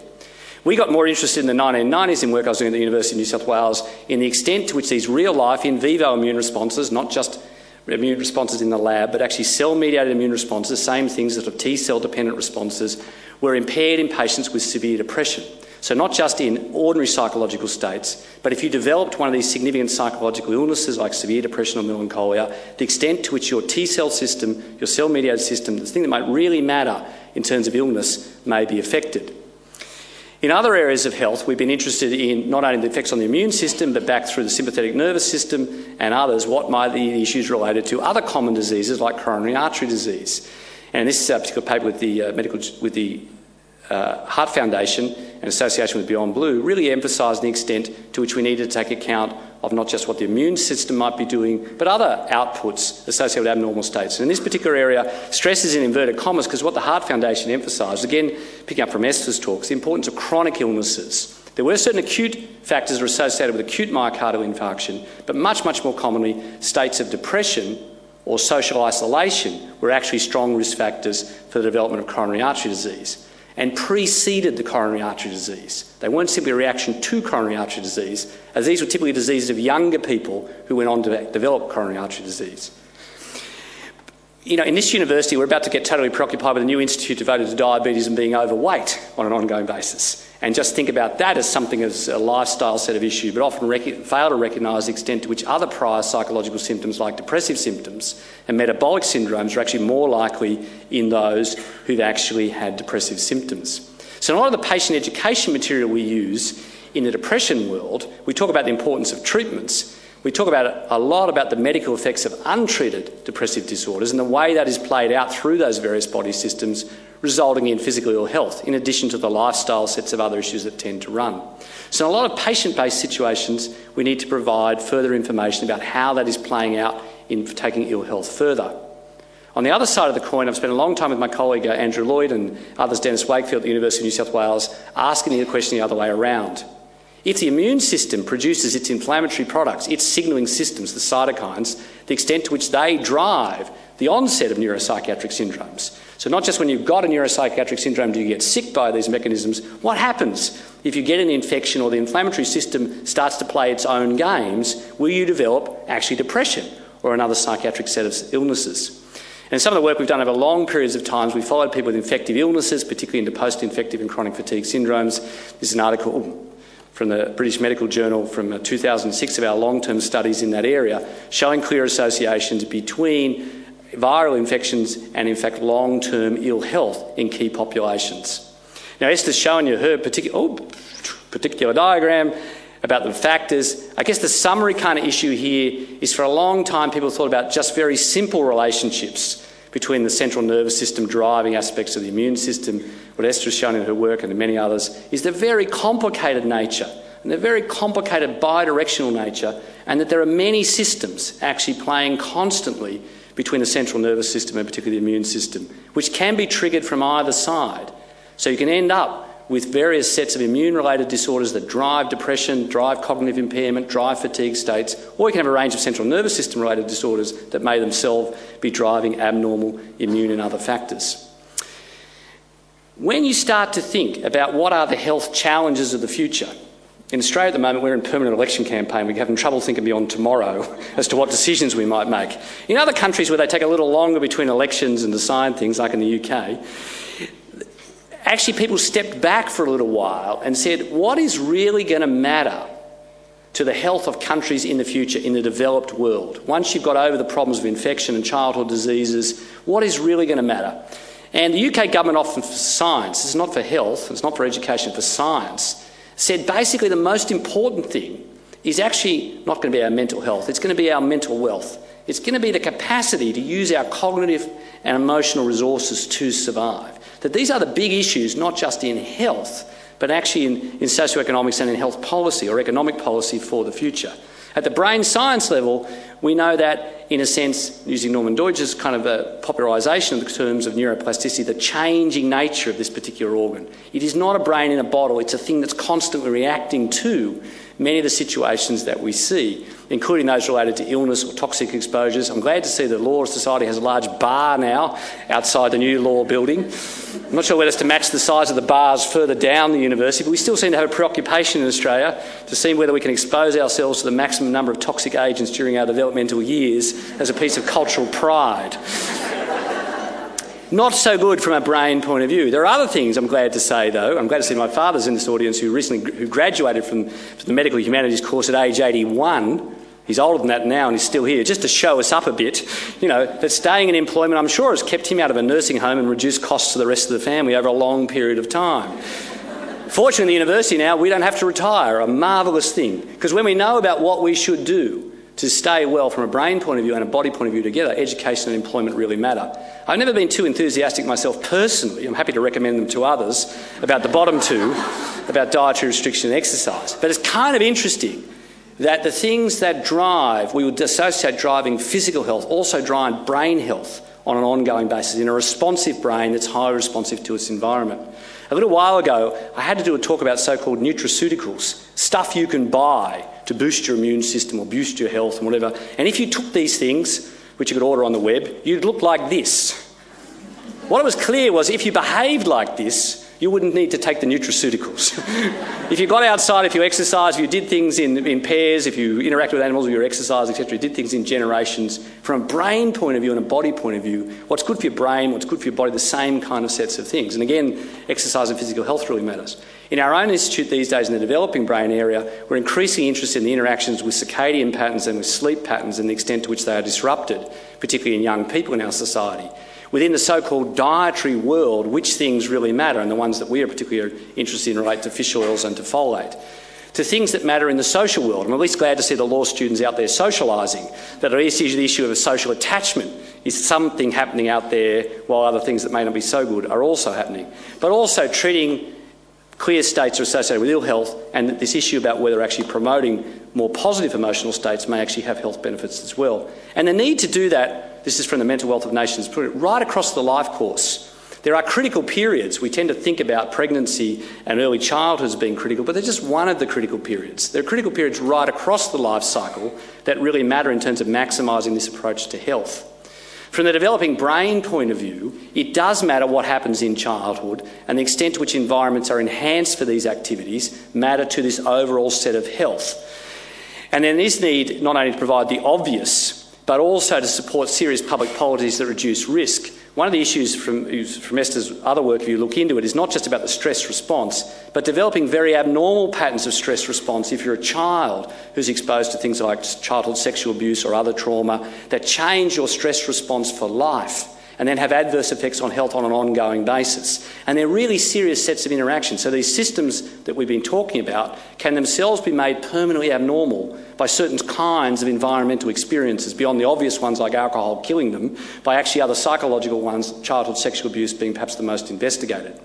We got more interested in the 1990s in work I was doing at the University of New South Wales in the extent to which these real life in vivo immune responses, not just immune responses in the lab, but actually cell mediated immune responses, same things that are T cell dependent responses, were impaired in patients with severe depression. So, not just in ordinary psychological states, but if you developed one of these significant psychological illnesses like severe depression or melancholia, the extent to which your T cell system, your cell mediated system, the thing that might really matter in terms of illness, may be affected. In other areas of health, we've been interested in not only the effects on the immune system, but back through the sympathetic nervous system and others, what might be the issues related to other common diseases like coronary artery disease. And this is a particular paper with the, uh, medical, with the uh, Heart Foundation and association with Beyond Blue really emphasised the extent to which we need to take account of not just what the immune system might be doing, but other outputs associated with abnormal states. And in this particular area, stress is in inverted commas because what the Heart Foundation emphasised, again, picking up from Esther's talks, the importance of chronic illnesses. There were certain acute factors associated with acute myocardial infarction, but much, much more commonly, states of depression or social isolation were actually strong risk factors for the development of coronary artery disease and preceded the coronary artery disease. They weren't simply a reaction to coronary artery disease, as these were typically diseases of younger people who went on to develop coronary artery disease. You know, in this university, we're about to get totally preoccupied with a new institute devoted to diabetes and being overweight on an ongoing basis. And just think about that as something as a lifestyle set of issues, but often rec- fail to recognise the extent to which other prior psychological symptoms, like depressive symptoms and metabolic syndromes, are actually more likely in those who've actually had depressive symptoms. So, a lot of the patient education material we use in the depression world, we talk about the importance of treatments. We talk about a lot about the medical effects of untreated depressive disorders and the way that is played out through those various body systems, resulting in physical ill health, in addition to the lifestyle sets of other issues that tend to run. So, in a lot of patient based situations, we need to provide further information about how that is playing out in taking ill health further. On the other side of the coin, I've spent a long time with my colleague uh, Andrew Lloyd and others, Dennis Wakefield at the University of New South Wales, asking the question the other way around. If the immune system produces its inflammatory products, its signalling systems, the cytokines, the extent to which they drive the onset of neuropsychiatric syndromes. So, not just when you've got a neuropsychiatric syndrome do you get sick by these mechanisms, what happens if you get an infection or the inflammatory system starts to play its own games? Will you develop actually depression or another psychiatric set of illnesses? And some of the work we've done over long periods of times, we followed people with infective illnesses, particularly into post infective and chronic fatigue syndromes. This is an article oh, from the British Medical Journal from uh, 2006 of our long term studies in that area, showing clear associations between viral infections and, in fact, long term ill health in key populations. Now, Esther's showing you her particular, oh, particular diagram about the factors. I guess the summary kind of issue here is for a long time people thought about just very simple relationships between the central nervous system driving aspects of the immune system, what Esther has shown in her work and many others, is the very complicated nature and the very complicated bidirectional nature, and that there are many systems actually playing constantly between the central nervous system and particularly the immune system, which can be triggered from either side. So you can end up with various sets of immune related disorders that drive depression, drive cognitive impairment, drive fatigue states, or you can have a range of central nervous system related disorders that may themselves be driving abnormal immune and other factors. When you start to think about what are the health challenges of the future, in Australia at the moment, we're in permanent election campaign. We're having trouble thinking beyond tomorrow as to what decisions we might make. In other countries where they take a little longer between elections and decide things, like in the UK, actually people stepped back for a little while and said, what is really going to matter to the health of countries in the future in the developed world? Once you've got over the problems of infection and childhood diseases, what is really going to matter? And the UK government often for science, it's not for health, it's not for education, for science, said basically the most important thing is actually not going to be our mental health, it's going to be our mental wealth. It's going to be the capacity to use our cognitive and emotional resources to survive that these are the big issues, not just in health, but actually in, in socioeconomics and in health policy or economic policy for the future. At the brain science level, we know that, in a sense, using Norman Doidge's kind of uh, a popularisation of the terms of neuroplasticity, the changing nature of this particular organ. It is not a brain in a bottle, it's a thing that's constantly reacting to many of the situations that we see, including those related to illness or toxic exposures. I'm glad to see the Law Society has a large bar now outside the new law building. I'm not sure whether it's to match the size of the bars further down the university, but we still seem to have a preoccupation in Australia to see whether we can expose ourselves to the maximum number of toxic agents during our developmental years as a piece of cultural pride. Not so good from a brain point of view. There are other things I'm glad to say, though. I'm glad to see my father's in this audience who recently who graduated from, from the medical humanities course at age 81. He's older than that now and he's still here, just to show us up a bit. You know, that staying in employment, I'm sure, has kept him out of a nursing home and reduced costs to the rest of the family over a long period of time. Fortunately, the university now, we don't have to retire, a marvellous thing. Because when we know about what we should do, to stay well from a brain point of view and a body point of view together, education and employment really matter. I've never been too enthusiastic myself personally, I'm happy to recommend them to others, about the bottom two, about dietary restriction and exercise. But it's kind of interesting that the things that drive, we would associate driving physical health, also drive brain health on an ongoing basis in a responsive brain that's highly responsive to its environment. A little while ago, I had to do a talk about so called nutraceuticals, stuff you can buy to boost your immune system or boost your health and whatever. And if you took these things, which you could order on the web, you'd look like this. What was clear was if you behaved like this, you wouldn't need to take the nutraceuticals. if you got outside, if you exercised, if you did things in, in pairs, if you interacted with animals, if you exercise, etc., you did things in generations, from a brain point of view and a body point of view, what's good for your brain, what's good for your body, the same kind of sets of things. And again, exercise and physical health really matters. In our own institute these days in the developing brain area, we're increasingly interested in the interactions with circadian patterns and with sleep patterns and the extent to which they are disrupted, particularly in young people in our society within the so called dietary world, which things really matter, and the ones that we are particularly interested in relate to fish oils and to folate. To things that matter in the social world. I'm at least glad to see the law students out there socialising, that at least the issue of a social attachment is something happening out there, while other things that may not be so good are also happening. But also treating clear states are associated with ill health, and this issue about whether actually promoting more positive emotional states may actually have health benefits as well. And the need to do that this is from the Mental Wealth of Nations, put it right across the life course. There are critical periods. We tend to think about pregnancy and early childhood as being critical, but they're just one of the critical periods. There are critical periods right across the life cycle that really matter in terms of maximising this approach to health. From the developing brain point of view, it does matter what happens in childhood, and the extent to which environments are enhanced for these activities matter to this overall set of health. And then this need not only to provide the obvious but also to support serious public policies that reduce risk. One of the issues from, from Esther's other work, if you look into it, is not just about the stress response, but developing very abnormal patterns of stress response if you're a child who's exposed to things like childhood sexual abuse or other trauma that change your stress response for life and then have adverse effects on health on an ongoing basis. And they're really serious sets of interactions. So these systems that we've been talking about can themselves be made permanently abnormal by certain kinds of environmental experiences, beyond the obvious ones like alcohol killing them, by actually other psychological ones, childhood sexual abuse being perhaps the most investigated.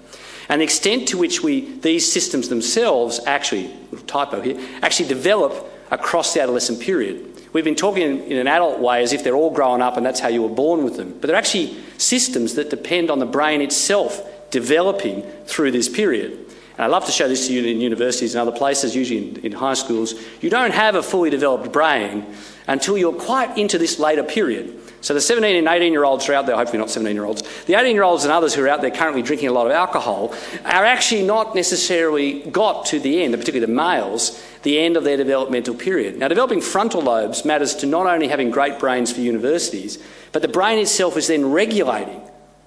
And the extent to which we, these systems themselves actually, typo here, actually develop across the adolescent period We've been talking in, an adult way as if they're all growing up and that's how you were born with them. But they're actually systems that depend on the brain itself developing through this period. And I love to show this to you in universities and other places, usually in, in high schools. You don't have a fully developed brain until you're quite into this later period. So the 17 and 18 year olds are out there, hopefully not 17 year olds, the 18 year olds and others who are out there currently drinking a lot of alcohol are actually not necessarily got to the end, particularly the males, the end of their developmental period. Now, developing frontal lobes matters to not only having great brains for universities, but the brain itself is then regulating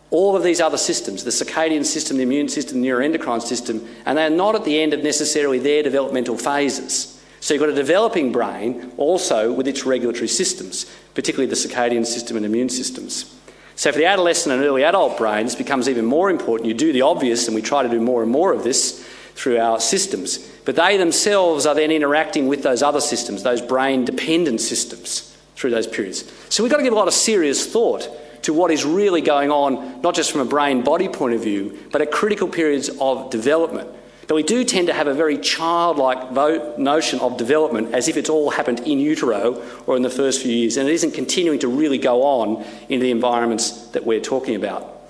all of these other systems the circadian system, the immune system, the neuroendocrine system, and they're not at the end of necessarily their developmental phases. So you've got a developing brain also with its regulatory systems, particularly the circadian system and immune systems. So for the adolescent and early adult brains, this becomes even more important. You do the obvious, and we try to do more and more of this through our systems. But they themselves are then interacting with those other systems, those brain dependent systems, through those periods. So we've got to give a lot of serious thought to what is really going on, not just from a brain body point of view, but at critical periods of development. But we do tend to have a very childlike notion of development as if it's all happened in utero or in the first few years, and it isn't continuing to really go on in the environments that we're talking about.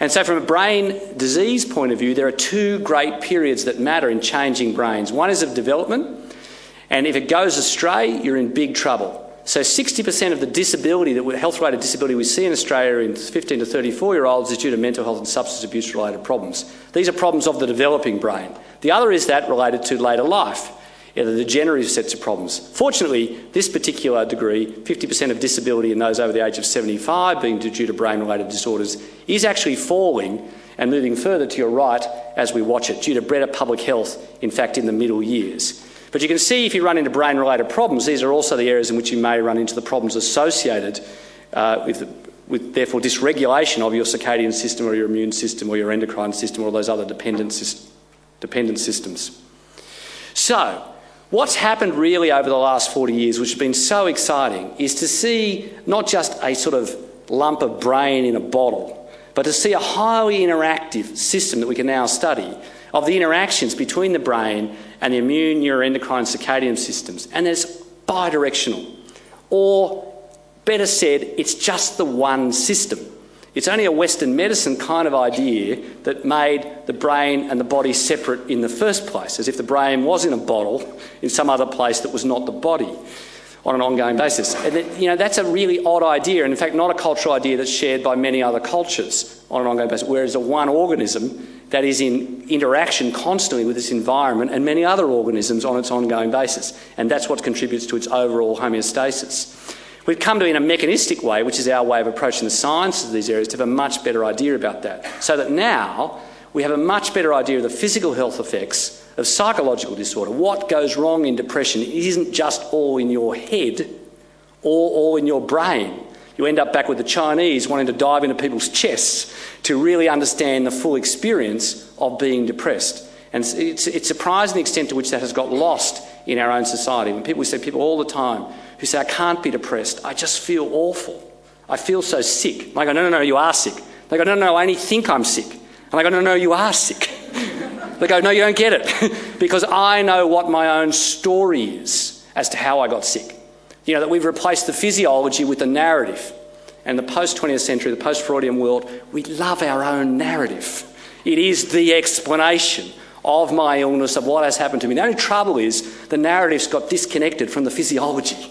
And so, from a brain disease point of view, there are two great periods that matter in changing brains. One is of development, and if it goes astray, you're in big trouble. So 60% of the disability, that health-related disability we see in Australia in 15 to 34 year olds is due to mental health and substance abuse related problems. These are problems of the developing brain. The other is that related to later life, the degenerative sets of problems. Fortunately, this particular degree, 50% of disability in those over the age of 75 being due to brain-related disorders, is actually falling and moving further to your right as we watch it, due to better public health, in fact, in the middle years. But you can see if you run into brain related problems, these are also the areas in which you may run into the problems associated uh, with, with, therefore, dysregulation of your circadian system or your immune system or your endocrine system or those other dependent, dependent systems. So, what's happened really over the last 40 years, which has been so exciting, is to see not just a sort of lump of brain in a bottle, but to see a highly interactive system that we can now study of the interactions between the brain and the immune, neuroendocrine, circadian systems, and it's bidirectional. Or, better said, it's just the one system. It's only a Western medicine kind of idea that made the brain and the body separate in the first place, as if the brain was in a bottle in some other place that was not the body on an ongoing basis. And you know, that's a really odd idea, and in fact, not a cultural idea that's shared by many other cultures on an ongoing basis, whereas a one organism that is in interaction constantly with its environment and many other organisms on its ongoing basis. And that's what contributes to its overall homeostasis. We've come to, in a mechanistic way, which is our way of approaching the sciences of these areas, to have a much better idea about that. So that now we have a much better idea of the physical health effects of psychological disorder. What goes wrong in depression isn't just all in your head or all in your brain. You end up back with the Chinese wanting to dive into people's chests to really understand the full experience of being depressed. And it's, it's surprising the extent to which that has got lost in our own society. When people, we see people all the time who say, I can't be depressed, I just feel awful. I feel so sick. And I go, no, no, no, you are sick. They go, no, no, I only think I'm sick. And I go, no, no, you are sick. they go, no, you don't get it. because I know what my own story is as to how I got sick. You know, that we've replaced the physiology with the narrative. And the post 20th century, the post Freudian world, we love our own narrative. It is the explanation of my illness, of what has happened to me. The only trouble is the narrative's got disconnected from the physiology.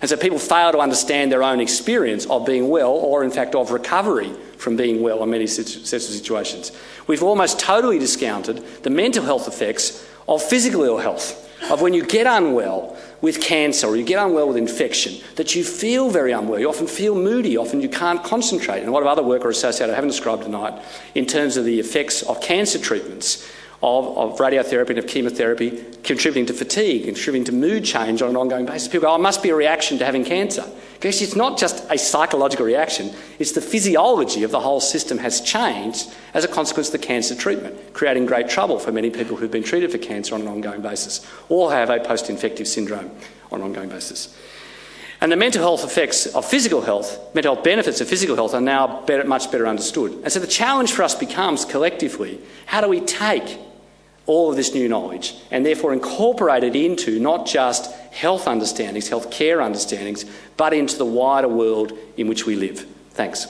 And so people fail to understand their own experience of being well, or in fact of recovery from being well in many sets of situations. We've almost totally discounted the mental health effects of physical ill health, of when you get unwell with cancer or you get unwell with infection, that you feel very unwell. You often feel moody, often you can't concentrate. And a lot of other work are associated, I haven't described tonight, in terms of the effects of cancer treatments of, of radiotherapy and of chemotherapy contributing to fatigue, contributing to mood change on an ongoing basis. People go, oh, it must be a reaction to having cancer. Because it's not just a psychological reaction, it's the physiology of the whole system has changed as a consequence of the cancer treatment, creating great trouble for many people who've been treated for cancer on an ongoing basis or have a post infective syndrome on an ongoing basis. And the mental health effects of physical health, mental health benefits of physical health, are now better, much better understood. And so the challenge for us becomes collectively how do we take all of this new knowledge and therefore incorporate it into not just health understandings, health care understandings, but into the wider world in which we live. Thanks.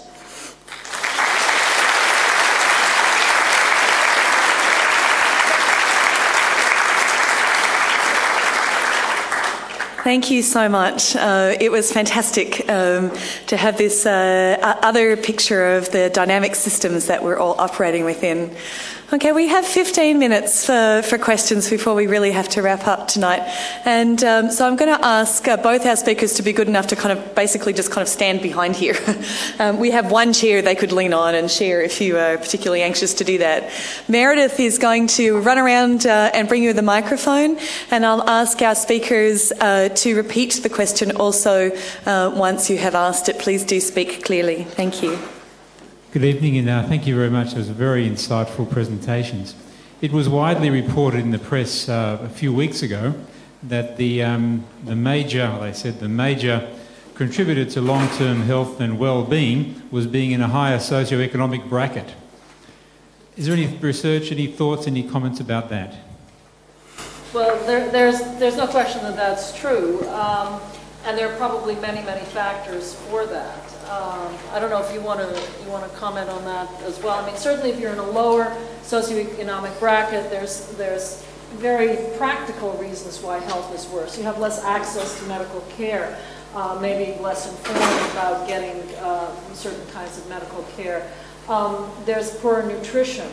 Thank you so much. Uh, it was fantastic um, to have this uh, other picture of the dynamic systems that we're all operating within. Okay, we have 15 minutes for, for questions before we really have to wrap up tonight. And um, so I'm going to ask uh, both our speakers to be good enough to kind of basically just kind of stand behind here. um, we have one chair they could lean on and share if you are particularly anxious to do that. Meredith is going to run around uh, and bring you the microphone, and I'll ask our speakers to repeat the question also uh, once you have asked it. Please do speak clearly. Thank you. Good evening, and uh, thank you very much. Those very insightful presentations. It was widely reported in the press uh, a few weeks ago that the, um, the major, they said, the major contributor to long term health and well being was being in a higher socio-economic bracket. Is there any research, any thoughts, any comments about that? Well, there, there's, there's no question that that's true, um, and there are probably many, many factors for that. Um, I don't know if you want to you want to comment on that as well. I mean, certainly if you're in a lower socioeconomic bracket, there's there's very practical reasons why health is worse. You have less access to medical care, uh, maybe less informed about getting uh, certain kinds of medical care. Um, there's poor nutrition.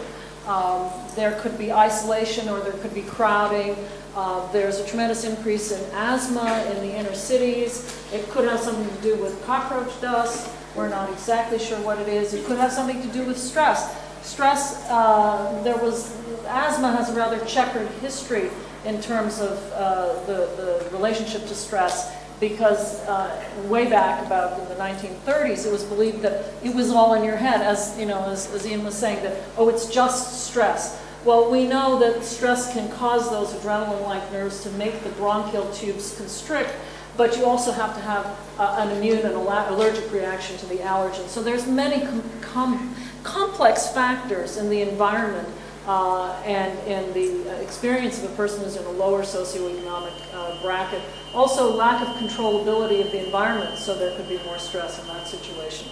Um, there could be isolation or there could be crowding. Uh, there's a tremendous increase in asthma in the inner cities. It could have something to do with cockroach dust. We're not exactly sure what it is. It could have something to do with stress. Stress, uh, there was, asthma has a rather checkered history in terms of uh, the, the relationship to stress because uh, way back about in the 1930s, it was believed that it was all in your head, as you know, as, as Ian was saying, that oh, it's just stress. Well, we know that stress can cause those adrenaline-like nerves to make the bronchial tubes constrict, but you also have to have uh, an immune and allergic reaction to the allergen. So there's many com com complex factors in the environment uh, and in the experience of a person who's in a lower socioeconomic uh, bracket. Also, lack of controllability of the environment, so there could be more stress in that situation.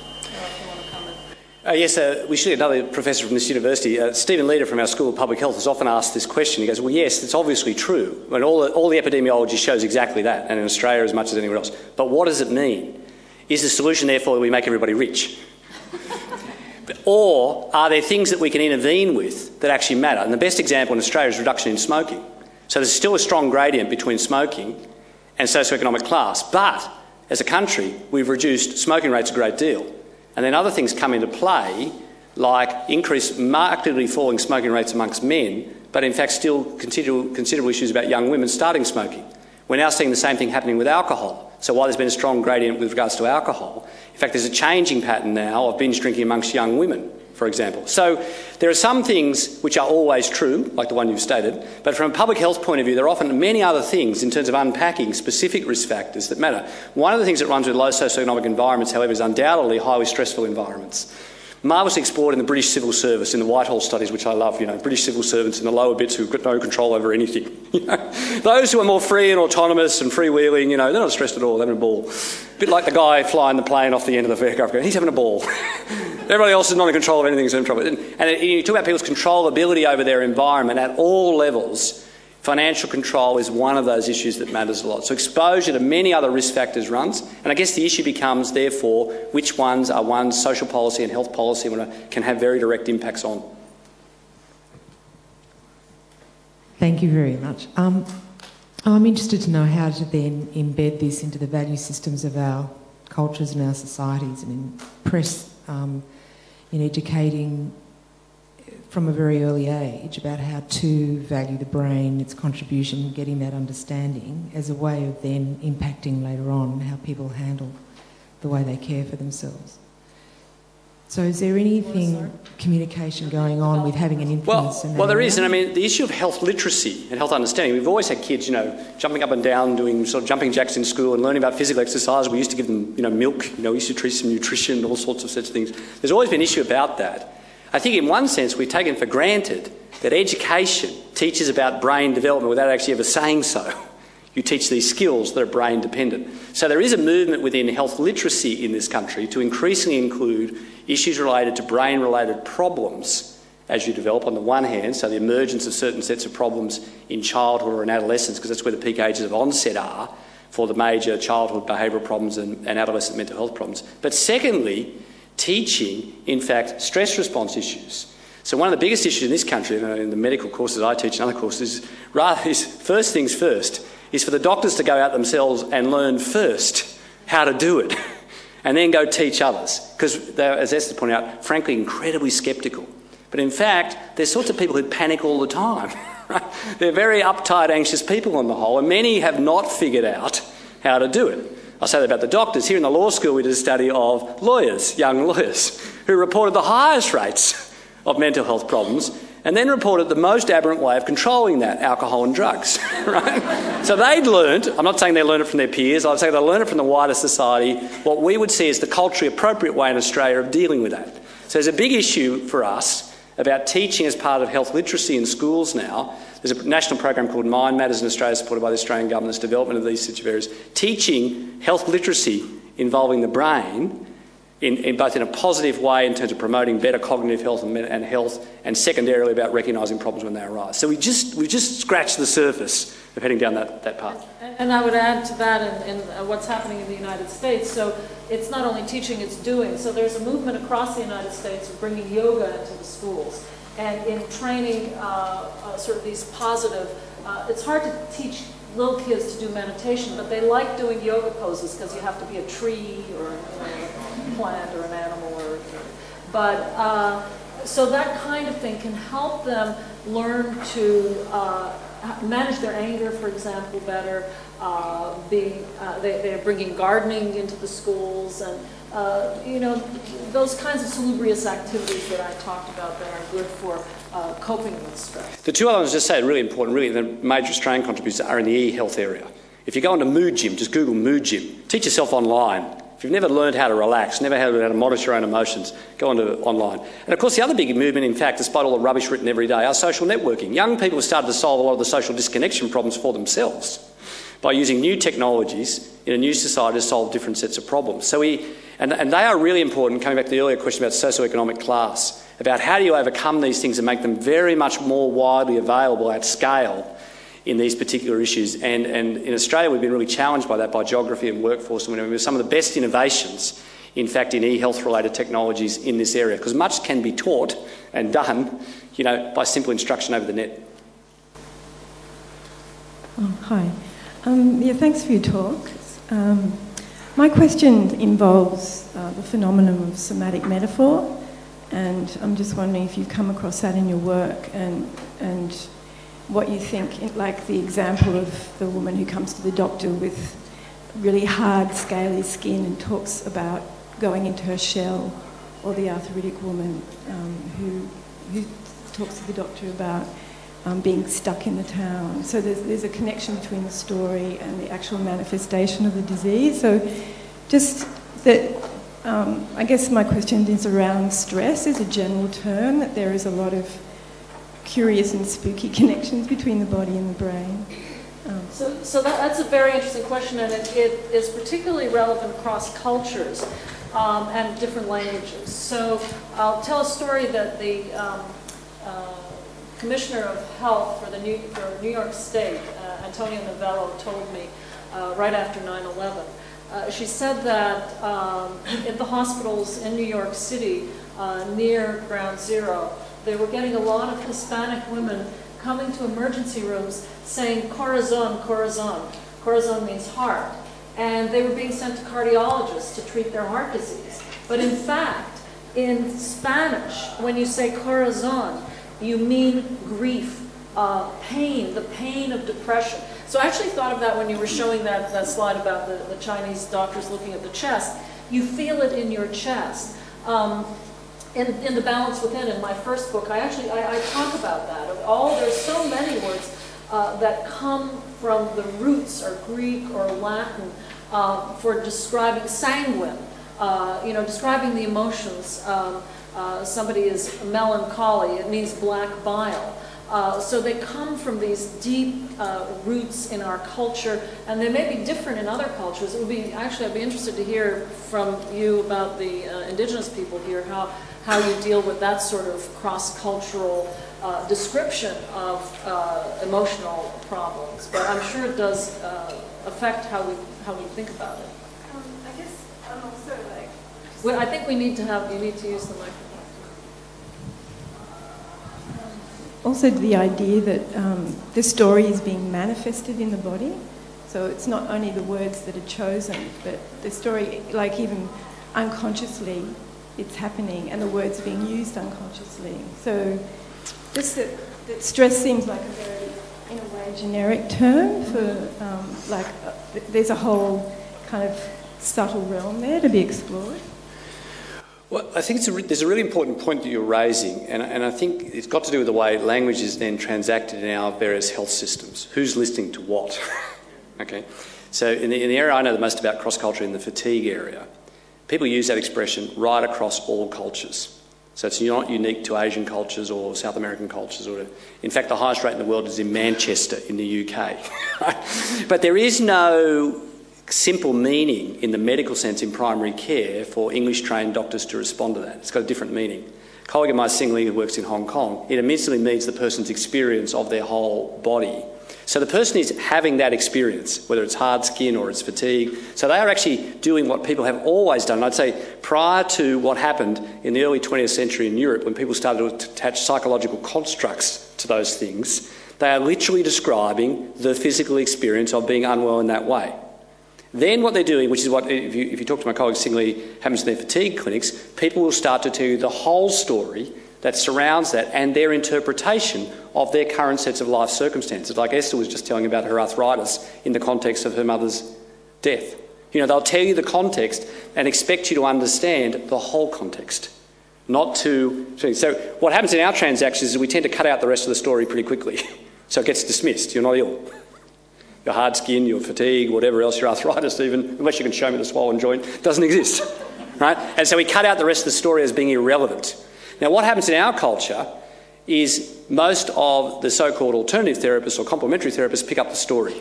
Uh, yes, uh, we should get another professor from this university. Uh, Stephen Leeder from our School of Public Health has often asked this question. He goes, Well, yes, it's obviously true. And all the, all the epidemiology shows exactly that, and in Australia as much as anywhere else. But what does it mean? Is the solution, therefore, that we make everybody rich? or are there things that we can intervene with that actually matter? And the best example in Australia is reduction in smoking. So there's still a strong gradient between smoking and socioeconomic class. But as a country, we've reduced smoking rates a great deal. And then other things come into play, like increased, markedly falling smoking rates amongst men, but in fact still considerable, issues about young women starting smoking. We're now seeing the same thing happening with alcohol. So while there's been a strong gradient with regards to alcohol, in fact there's a changing pattern now of binge drinking amongst young women, for example. So there are some things which are always true, like the one you've stated, but from a public health point of view, there are often many other things in terms of unpacking specific risk factors that matter. One of the things that runs with low socioeconomic environments, however, is undoubtedly highly stressful environments marvellously explored in the British civil service in the Whitehall studies, which I love. You know, British civil servants in the lower bits who've got no control over anything. You know, those who are more free and autonomous and freewheeling, you know, they're not stressed at all. They're having a ball. A bit like the guy flying the plane off the end of the aircraft. He's having a ball. Everybody else is not in control of anything. Is in trouble. And, and you talk about people's controllability over their environment at all levels. Financial control is one of those issues that matters a lot. So exposure to many other risk factors runs, and I guess the issue becomes, therefore, which ones are ones social policy and health policy can have very direct impacts on. Thank you very much. Um, I'm interested to know how to then embed this into the value systems of our cultures and our societies and impress um, in educating from a very early age about how to value the brain, its contribution, getting that understanding as a way of then impacting later on how people handle the way they care for themselves. So, is there anything communication going on with having an influence? Well, well, there is, and I mean the issue of health literacy and health understanding. We've always had kids, you know, jumping up and down, doing sort of jumping jacks in school, and learning about physical exercise. We used to give them, you know, milk. You know, we used to teach them nutrition, all sorts of such things. There's always been an issue about that. I think in one sense we've taken for granted that education teaches about brain development without actually ever saying so. You teach these skills that are brain dependent. So there is a movement within health literacy in this country to increasingly include issues related to brain related problems as you develop on the one hand, so the emergence of certain sets of problems in childhood or in adolescence, because that's where the peak ages of onset are for the major childhood behavioural problems and, and adolescent mental health problems. But secondly, teaching, in fact, stress response issues. So one of the biggest issues in this country, in the medical courses I teach and other courses, rather is first things first, is for the doctors to go out themselves and learn first how to do it, and then go teach others. Because they're, as Esther pointed out, frankly, incredibly sceptical. But in fact, they're sorts of people who panic all the time. Right? They're very uptight, anxious people on the whole, and many have not figured out how to do it. I say that about the doctors. Here in the law school, we did a study of lawyers, young lawyers, who reported the highest rates of mental health problems and then reported the most aberrant way of controlling that alcohol and drugs. right? So they'd learned, I'm not saying they learned it from their peers, I'd say they learned it from the wider society, what we would see as the culturally appropriate way in Australia of dealing with that. So there's a big issue for us about teaching as part of health literacy in schools now there's a national program called Mind Matters in Australia, supported by the Australian government's development of these sorts of areas, teaching health literacy involving the brain in, in, both in a positive way in terms of promoting better cognitive health and, and, health, and secondarily about recognising problems when they arise. So we just we just scratched the surface of heading down that, that path. And, I would add to that in uh, what's happening in the United States. So it's not only teaching; it's doing. So there's a movement across the United States of bringing yoga into the schools and in training uh, uh, sort of these positive, uh, it's hard to teach little kids to do meditation, but they like doing yoga poses because you have to be a tree or a plant or an animal or, but uh, so that kind of thing can help them learn to uh, manage their anger, for example, better. Uh, be, they, they're bringing gardening into the schools and uh, you know, those kinds of salubrious activities that I talked about that are good for uh, coping with stress. The two elements just say really important, really, the major Australian contributors are in the e-health area. If you go into Mood Gym, just Google Mood Gym, teach yourself online If you've never learned how to relax, never how to monitor your own emotions, go onto online. And of course, the other big movement, in fact, despite all the rubbish written every day, are social networking. Young people have started to solve a lot of the social disconnection problems for themselves by using new technologies in a new society to solve different sets of problems. So we, and, and they are really important, coming back to the earlier question about socioeconomic class, about how do you overcome these things and make them very much more widely available at scale in these particular issues. And, and in Australia, we've been really challenged by that by geography and workforce. And we're some of the best innovations, in fact, in e-health related technologies in this area, because much can be taught and done, you know, by simple instruction over the net. Oh, hi. Um, yeah, thanks for your talk. Um, my question involves uh, the phenomenon of somatic metaphor, and I'm just wondering if you've come across that in your work and and what you think, like the example of the woman who comes to the doctor with really hard, scaly skin and talks about going into her shell, or the arthritic woman um, who, who talks to the doctor about um, being stuck in the town. So there's, there's a connection between the story and the actual manifestation of the disease. So just that, um, I guess my question is around stress as a general term, that there is a lot of curious and spooky connections between the body and the brain. Um, so, so that, that's a very interesting question, and it, it is particularly relevant across cultures um, and different languages. So I'll tell a story that the um, uh, Commissioner of Health for, the New, for New York State, uh, Antonia Novello, told me uh, right after 9-11. Uh, she said that um, in the hospitals in New York City, uh, near Ground Zero, they were getting a lot of Hispanic women coming to emergency rooms saying corazon, corazon. Corazon means heart. And they were being sent to cardiologists to treat their heart disease. But in fact, in Spanish, when you say corazon, you mean grief, uh, pain, the pain of depression. So I actually thought of that when you were showing that, that slide about the, the Chinese doctors looking at the chest. You feel it in your chest. Um, in, in the balance within in my first book i actually i, I talk about that of all there's so many words uh, that come from the roots or greek or latin uh, for describing sanguine uh, you know describing the emotions um, uh, somebody is melancholy it means black bile uh, so they come from these deep uh, roots in our culture, and they may be different in other cultures. It would be actually, I'd be interested to hear from you about the uh, indigenous people here, how how you deal with that sort of cross-cultural uh, description of uh, emotional problems. But I'm sure it does uh, affect how we how we think about it. Um, I guess I'm also like. Well, I think we need to have you need to use the microphone. Also, the idea that um, the story is being manifested in the body. So it's not only the words that are chosen, but the story, like even unconsciously, it's happening and the words are being used unconsciously. So just that, that stress seems like a very, in a way, generic term for um, like, uh, there's a whole kind of subtle realm there to be explored. Well, I think a re- there's a really important point that you're raising, and, and I think it's got to do with the way language is then transacted in our various health systems. Who's listening to what? okay, so in the, in the area I know the most about cross culture in the fatigue area, People use that expression right across all cultures. So it's not unique to Asian cultures or South American cultures. Or, in fact, the highest rate in the world is in Manchester in the UK. but there is no simple meaning in the medical sense in primary care for English trained doctors to respond to that. It's got a different meaning. A colleague of mine, Lee, who works in Hong Kong, it immediately means the person's experience of their whole body so the person is having that experience, whether it's hard skin or it's fatigue. So they are actually doing what people have always done. I'd say prior to what happened in the early 20th century in Europe, when people started to attach psychological constructs to those things, they are literally describing the physical experience of being unwell in that way. Then what they're doing, which is what, if you, if you talk to my colleagues, Singley, happens in their fatigue clinics, people will start to tell you the whole story that surrounds that and their interpretation of their current sets of life circumstances. Like Esther was just telling about her arthritis in the context of her mother's death. You know, they'll tell you the context and expect you to understand the whole context, not to. So, what happens in our transactions is we tend to cut out the rest of the story pretty quickly. so it gets dismissed. You're not ill. Your hard skin, your fatigue, whatever else, your arthritis even, unless you can show me the swollen joint, doesn't exist. Right? And so we cut out the rest of the story as being irrelevant. Now, what happens in our culture is most of the so called alternative therapists or complementary therapists pick up the story.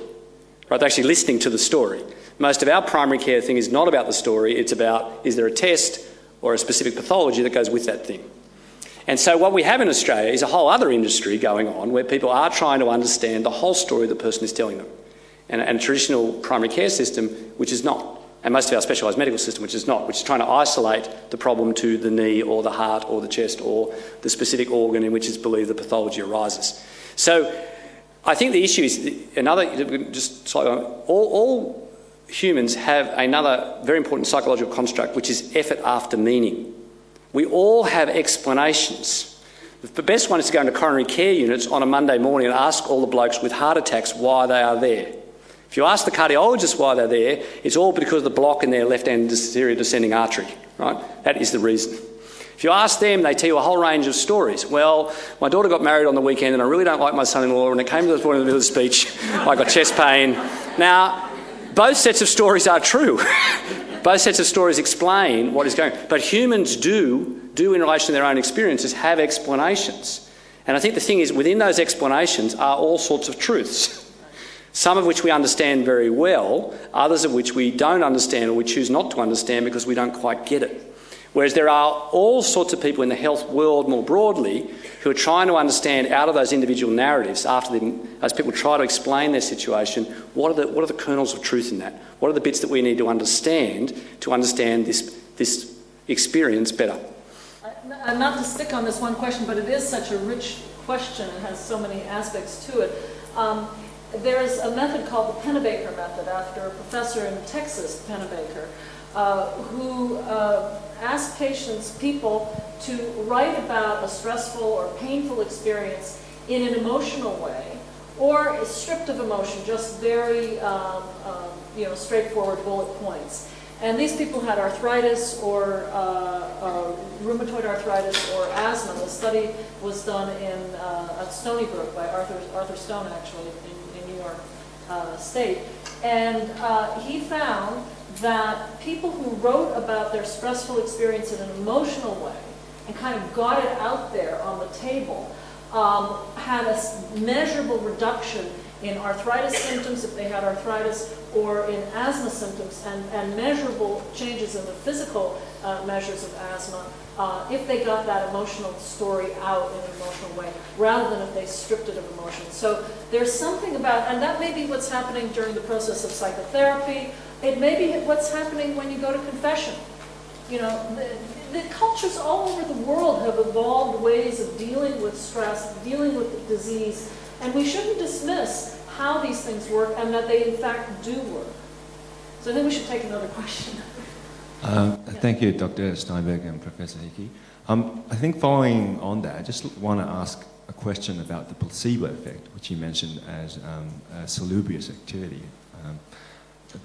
Right? They're actually listening to the story. Most of our primary care thing is not about the story, it's about is there a test or a specific pathology that goes with that thing. And so, what we have in Australia is a whole other industry going on where people are trying to understand the whole story the person is telling them. And, and a traditional primary care system, which is not. And most of our specialised medical system, which is not, which is trying to isolate the problem to the knee or the heart or the chest or the specific organ in which it's believed the pathology arises. So, I think the issue is another, just slightly, all, all humans have another very important psychological construct, which is effort after meaning. We all have explanations. The best one is to go into coronary care units on a Monday morning and ask all the blokes with heart attacks why they are there. If you ask the cardiologist why they're there, it's all because of the block in their left anterior descending artery, right? That is the reason. If you ask them, they tell you a whole range of stories. Well, my daughter got married on the weekend and I really don't like my son in law, and it came to the point in the middle of the speech, I got chest pain. Now, both sets of stories are true. both sets of stories explain what is going on. But humans do, do in relation to their own experiences, have explanations. And I think the thing is, within those explanations are all sorts of truths. Some of which we understand very well, others of which we don't understand or we choose not to understand because we don't quite get it. Whereas there are all sorts of people in the health world more broadly who are trying to understand out of those individual narratives, after as people try to explain their situation, what are, the, what are the kernels of truth in that? What are the bits that we need to understand to understand this, this experience better? Uh, not to stick on this one question, but it is such a rich question and has so many aspects to it. Um, there's a method called the Pennebaker method after a professor in Texas, Pennebaker, uh, who uh, asked patients, people, to write about a stressful or painful experience in an emotional way or stripped of emotion, just very um, um, you know, straightforward bullet points. And these people had arthritis or uh, uh, rheumatoid arthritis or asthma. The study was done in uh, at Stony Brook by Arthur, Arthur Stone, actually, in, uh, State. And uh, he found that people who wrote about their stressful experience in an emotional way and kind of got it out there on the table um, had a measurable reduction in arthritis symptoms if they had arthritis or in asthma symptoms and, and measurable changes in the physical uh, measures of asthma uh, if they got that emotional story out in an emotional way rather than if they stripped it of emotion. So there's something about, and that may be what's happening during the process of psychotherapy. It may be what's happening when you go to confession. You know, the, the cultures all over the world have evolved ways of dealing with stress, dealing with disease, and we shouldn't dismiss how these things work and that they in fact do work. So I think we should take another question. Uh, thank you, Dr. Sternberg and Professor Hickie. Um, I think following on that, I just want to ask a question about the placebo effect, which you mentioned as um, a salubrious activity. Um,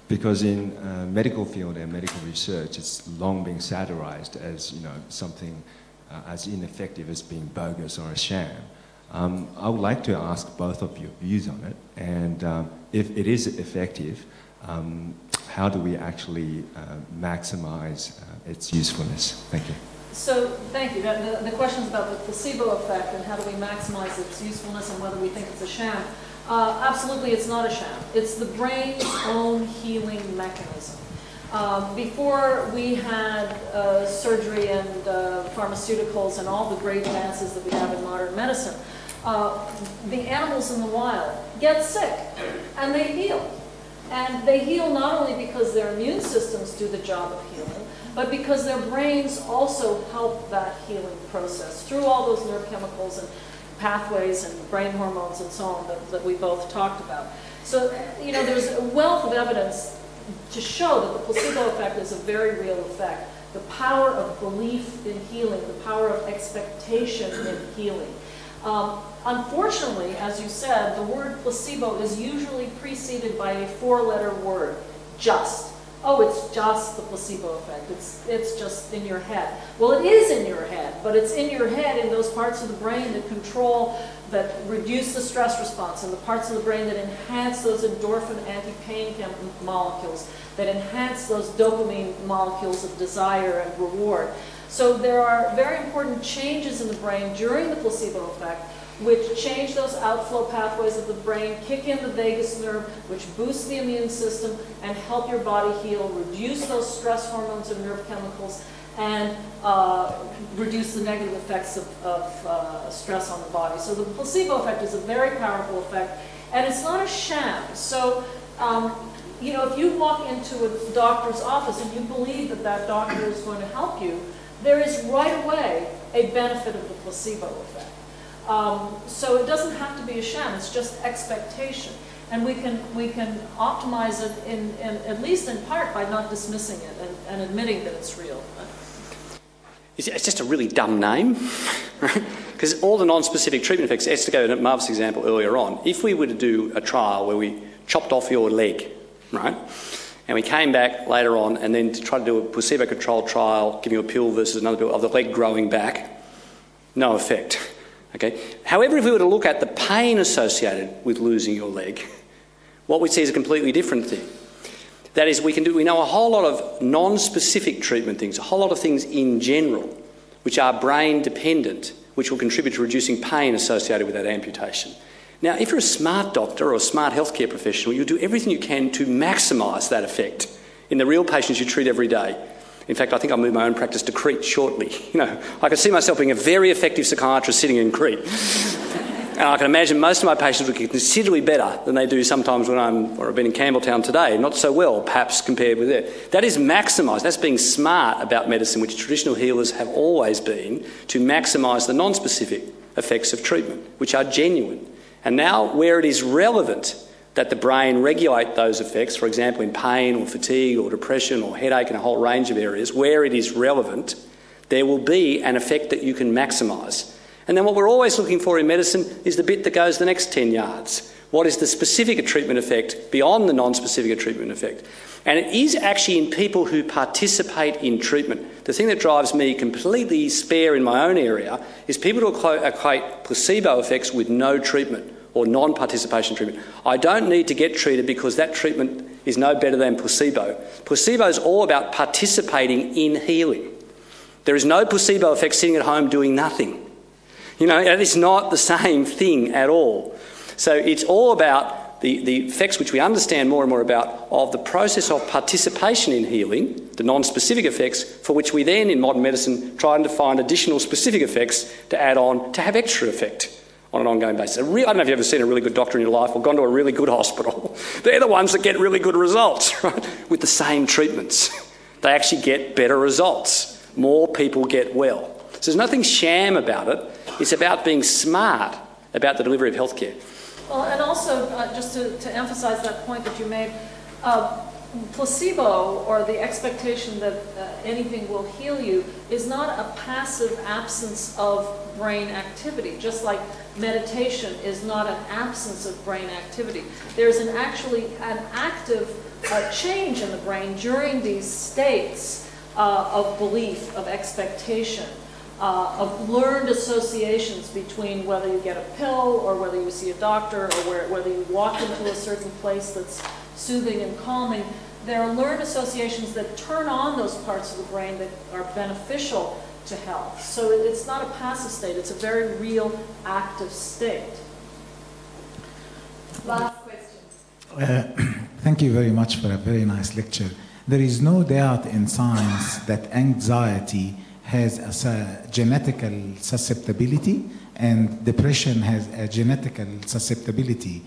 because in uh, medical field and medical research, it's long been satirized as you know something uh, as ineffective as being bogus or a sham. Um, I would like to ask both of your views on it, and um, if it is effective, um, how do we actually uh, maximize uh, its usefulness? Thank you. So, thank you. The, the question is about the placebo effect and how do we maximize its usefulness and whether we think it's a sham. Uh, absolutely, it's not a sham. It's the brain's own healing mechanism. Um, before we had uh, surgery and uh, pharmaceuticals and all the great advances that we have in modern medicine, uh, the animals in the wild get sick and they heal. And they heal not only because their immune systems do the job of healing, but because their brains also help that healing process through all those neurochemicals and pathways and brain hormones and so on that, that we both talked about. So, you know, there's a wealth of evidence to show that the placebo effect is a very real effect. The power of belief in healing, the power of expectation in healing. Um, unfortunately, as you said, the word placebo is usually preceded by a four-letter word, just. oh, it's just the placebo effect. It's, it's just in your head. Well, it is in your head, but it's in your head in those parts of the brain that control, that reduce the stress response, and the parts of the brain that enhance those endorphin anti-pain molecules, that enhance those dopamine molecules of desire and reward. So there are very important changes in the brain during the placebo effect which change those outflow pathways of the brain, kick in the vagus nerve, which boosts the immune system and help your body heal, reduce those stress hormones and nerve chemicals, and uh, reduce the negative effects of, of uh, stress on the body. So the placebo effect is a very powerful effect, and it's not a sham. So, um, you know, if you walk into a doctor's office and you believe that that doctor is going to help you, there is right away a benefit of the placebo effect. Um, so it doesn't have to be a sham, it's just expectation. And we can, we can optimize it in, in at least in part by not dismissing it and, and admitting that it's real. It's just a really dumb name, Because all the non-specific treatment effects, let's go at Marv's example earlier on. If we were to do a trial where we chopped off your leg, right, and we came back later on and then to try to do a placebo-controlled trial, giving you a pill versus another pill of the leg growing back, no effect. Okay? However, if we were to look at the pain associated with losing your leg, what we see is a completely different thing. That is, we can do we know a whole lot of non-specific treatment things, a whole lot of things in general, which are brain dependent, which will contribute to reducing pain associated with that amputation. Now, if you're a smart doctor or a smart healthcare professional, you'll do everything you can to maximise that effect in the real patients you treat every day. In fact, I think I'll move my own practice to Crete shortly. You know, I can see myself being a very effective psychiatrist sitting in Crete. and I can imagine most of my patients would get considerably better than they do sometimes when I'm, or I've been in Campbelltown today. Not so well, perhaps, compared with it. That is maximised. That's being smart about medicine, which traditional healers have always been, to maximise the non-specific effects of treatment, which are genuine. And now, where it is relevant, that the brain regulate those effects, for example, in pain or fatigue or depression or headache and a whole range of areas, where it is relevant, there will be an effect that you can maximise. And then what we're always looking for in medicine is the bit that goes the next 10 yards. What is the specific treatment effect beyond the non specific treatment effect? And it is actually in people who participate in treatment. The thing that drives me completely spare in my own area is people who equate placebo effects with no treatment or non participation treatment. I don't need to get treated because that treatment is no better than placebo. Placebo is all about participating in healing. There is no placebo effect sitting at home doing nothing. You know, it is not the same thing at all. So it's all about the, the effects which we understand more and more about of the process of participation in healing, the non specific effects, for which we then in modern medicine try and find additional specific effects to add on to have extra effect on an ongoing basis. I don't know if you've ever seen a really good doctor in your life or gone to a really good hospital. They're the ones that get really good results, right? With the same treatments. They actually get better results. More people get well. So there's nothing sham about it. It's about being smart about the delivery of healthcare. Well, and also, uh, just to, to, emphasize that point that you made, uh, placebo or the expectation that uh, anything will heal you is not a passive absence of brain activity, just like meditation is not an absence of brain activity. There's an actually an active uh, change in the brain during these states uh, of belief, of expectation. Uh, of learned associations between whether you get a pill or whether you see a doctor or where, whether you walk into a certain place that's soothing and calming, there are learned associations that turn on those parts of the brain that are beneficial to health. So it's not a passive state, it's a very real active state. Last question. Uh, thank you very much for a very nice lecture. There is no doubt in science that anxiety has a genetical susceptibility and depression has a genetical susceptibility.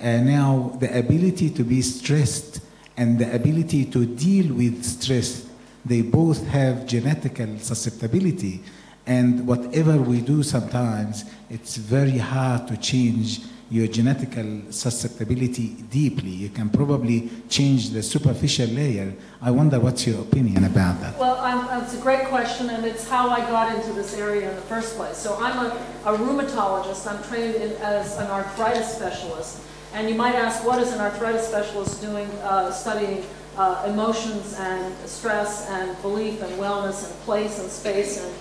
Uh, now, the ability to be stressed and the ability to deal with stress, they both have genetical susceptibility. And whatever we do sometimes, it's very hard to change your genetical susceptibility deeply. You can probably change the superficial layer. I wonder what's your opinion about that? Well, I'm, it's a great question, and it's how I got into this area in the first place. So I'm a, a rheumatologist. I'm trained in, as an arthritis specialist. And you might ask, what is an arthritis specialist doing uh, studying uh, emotions and stress and belief and wellness and place and space and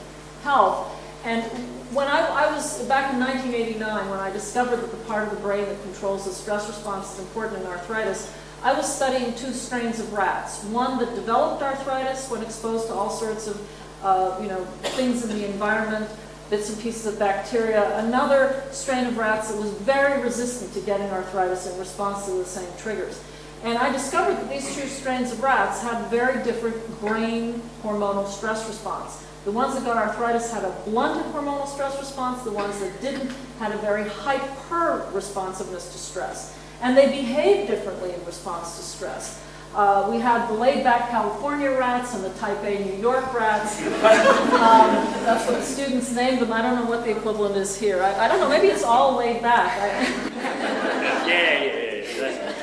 health? And when I, I, was back in 1989, when I discovered that the part of the brain that controls the stress response is important in arthritis, I was studying two strains of rats. One that developed arthritis when exposed to all sorts of uh, you know, things in the environment, bits and pieces of bacteria. Another strain of rats that was very resistant to getting arthritis in response to the same triggers. And I discovered that these two strains of rats had very different brain hormonal stress response. The ones that got arthritis had a blunted hormonal stress response. The ones that didn't had a very hyper responsiveness to stress. And they behaved differently in response to stress. Uh, we had the laid-back California rats and the type A New York rats. um, that's what the students named them. I don't know what the equivalent is here. I, I don't know. Maybe it's all laid back. yeah, yeah, yeah.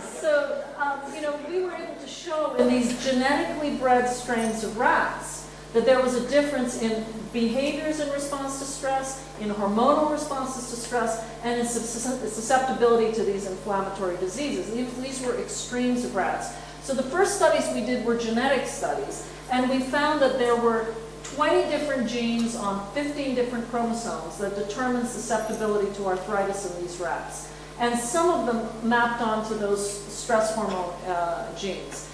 so, um, you know, we were able to show in these genetically bred strains of rats that there was a difference in behaviors in response to stress, in hormonal responses to stress, and in susceptibility to these inflammatory diseases. These were extremes of rats. So the first studies we did were genetic studies, and we found that there were 20 different genes on 15 different chromosomes that determine susceptibility to arthritis in these rats. And some of them mapped onto those stress hormone uh, genes.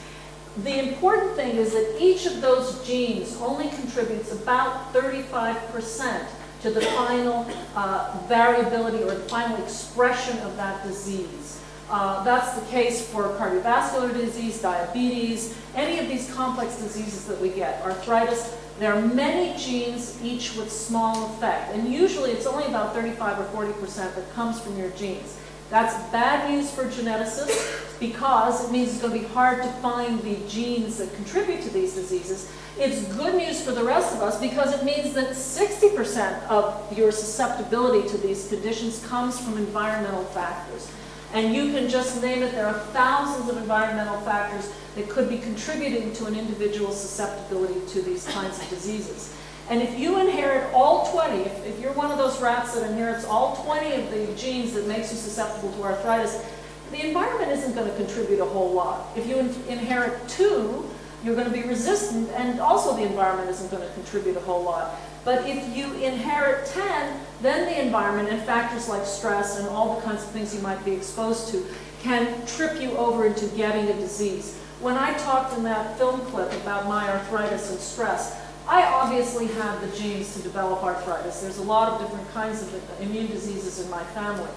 The important thing is that each of those genes only contributes about 35% to the final uh, variability or the final expression of that disease. Uh, that's the case for cardiovascular disease, diabetes, any of these complex diseases that we get, arthritis. There are many genes, each with small effect. And usually it's only about 35 or 40% that comes from your genes. That's bad news for geneticists because it means it's going to be hard to find the genes that contribute to these diseases. It's good news for the rest of us because it means that 60% of your susceptibility to these conditions comes from environmental factors. And you can just name it, there are thousands of environmental factors that could be contributing to an individual's susceptibility to these kinds of diseases. And if you inherit all 20, if, if, you're one of those rats that inherits all 20 of the genes that makes you susceptible to arthritis, the environment isn't going to contribute a whole lot. If you in inherit two, you're going to be resistant, and also the environment isn't going to contribute a whole lot. But if you inherit 10, then the environment and factors like stress and all the kinds of things you might be exposed to can trip you over into getting a disease. When I talked in that film clip about my arthritis and stress, I obviously have the genes to develop arthritis. There's a lot of different kinds of immune diseases in my family.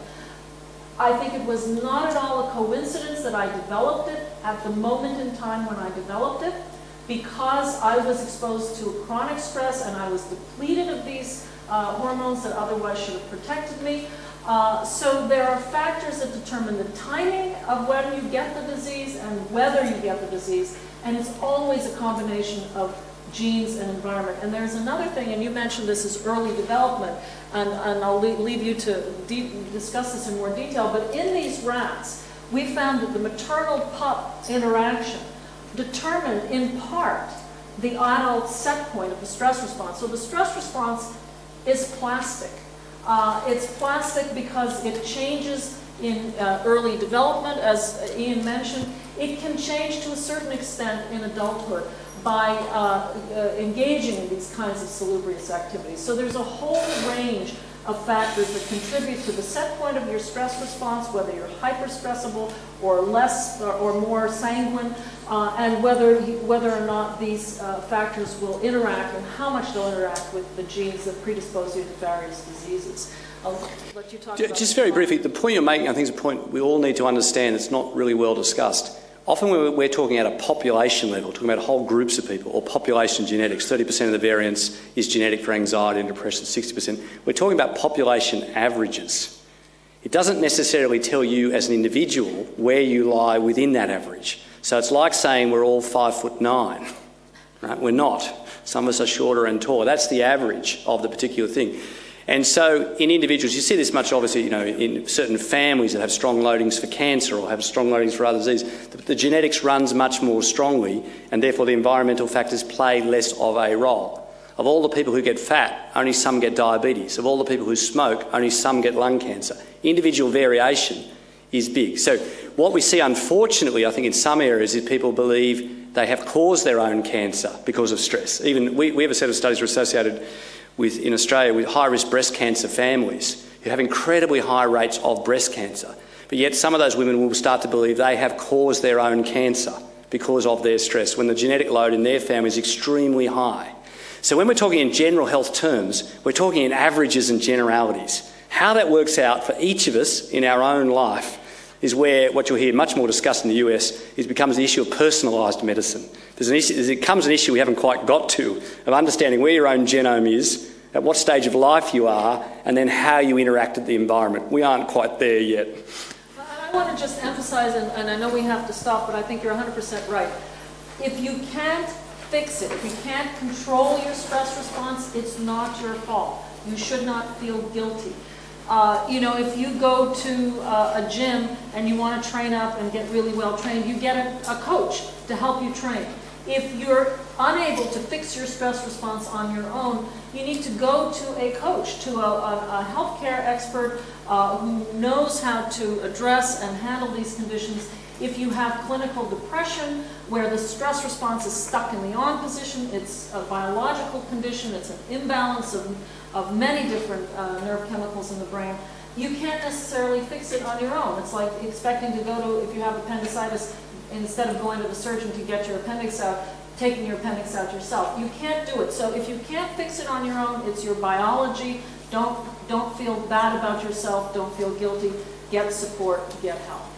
I think it was not at all a coincidence that I developed it at the moment in time when I developed it because I was exposed to chronic stress and I was depleted of these uh, hormones that otherwise should have protected me. Uh, so there are factors that determine the timing of when you get the disease and whether you get the disease. And it's always a combination of genes and environment. And there's another thing, and you mentioned this is early development, and, and I'll leave you to discuss this in more detail, but in these rats, we found that the maternal pup interaction determined in part the adult set point of the stress response. So the stress response is plastic. Uh, it's plastic because it changes in uh, early development, as Ian mentioned. It can change to a certain extent in adulthood by uh, uh, engaging in these kinds of salubrious activities. So there's a whole range of factors that contribute to the set point of your stress response, whether you're hyperstressable or less or, or more sanguine, uh, and whether, whether or not these uh, factors will interact and how much they'll interact with the genes that predispose you to various diseases. Just very briefly, the point you're making, I think, is a point we all need to understand. It's not really well discussed. Often we're talking at a population level, talking about whole groups of people, or population genetics, 30% of the variance is genetic for anxiety and depression, 60%. We're talking about population averages. It doesn't necessarily tell you as an individual where you lie within that average. So it's like saying we're all five foot nine. Right? We're not. Some of us are shorter and taller. That's the average of the particular thing. And so in individuals, you see this much obviously, you know, in certain families that have strong loadings for cancer or have strong loadings for other disease, the, the genetics runs much more strongly and therefore the environmental factors play less of a role. of all the people who get fat, only some get diabetes. Of all the people who smoke, only some get lung cancer. Individual variation is big. So, what we see, unfortunately, I think in some areas, is people believe they have caused their own cancer because of stress. Even we, we have a set of studies that are associated with, in Australia with high risk breast cancer families who have incredibly high rates of breast cancer. But yet, some of those women will start to believe they have caused their own cancer because of their stress when the genetic load in their family is extremely high. So, when we're talking in general health terms, we're talking in averages and generalities. How that works out for each of us in our own life is where what you'll hear much more discussed in the US is becomes the issue of personalised medicine. There's an issue, it comes an issue we haven't quite got to of understanding where your own genome is, at what stage of life you are, and then how you interact with the environment. We aren't quite there yet. I want to just emphasize, and, and I know we have to stop, but I think you're 100% right. If you can't fix it, if you can't control your stress response, it's not your fault. You should not feel guilty. Uh, you know, if you go to uh, a gym and you want to train up and get really well trained, you get a, a coach to help you train. If you're unable to fix your stress response on your own, you need to go to a coach, to a, a, a healthcare expert uh, who knows how to address and handle these conditions. If you have clinical depression, where the stress response is stuck in the on position, it's a biological condition, it's an imbalance of of many different uh, nerve chemicals in the brain, you can't necessarily fix it on your own. It's like expecting to go to, if you have appendicitis, instead of going to the surgeon to get your appendix out, taking your appendix out yourself. You can't do it. So if you can't fix it on your own, it's your biology. Don't, don't feel bad about yourself. Don't feel guilty. Get support. Get help.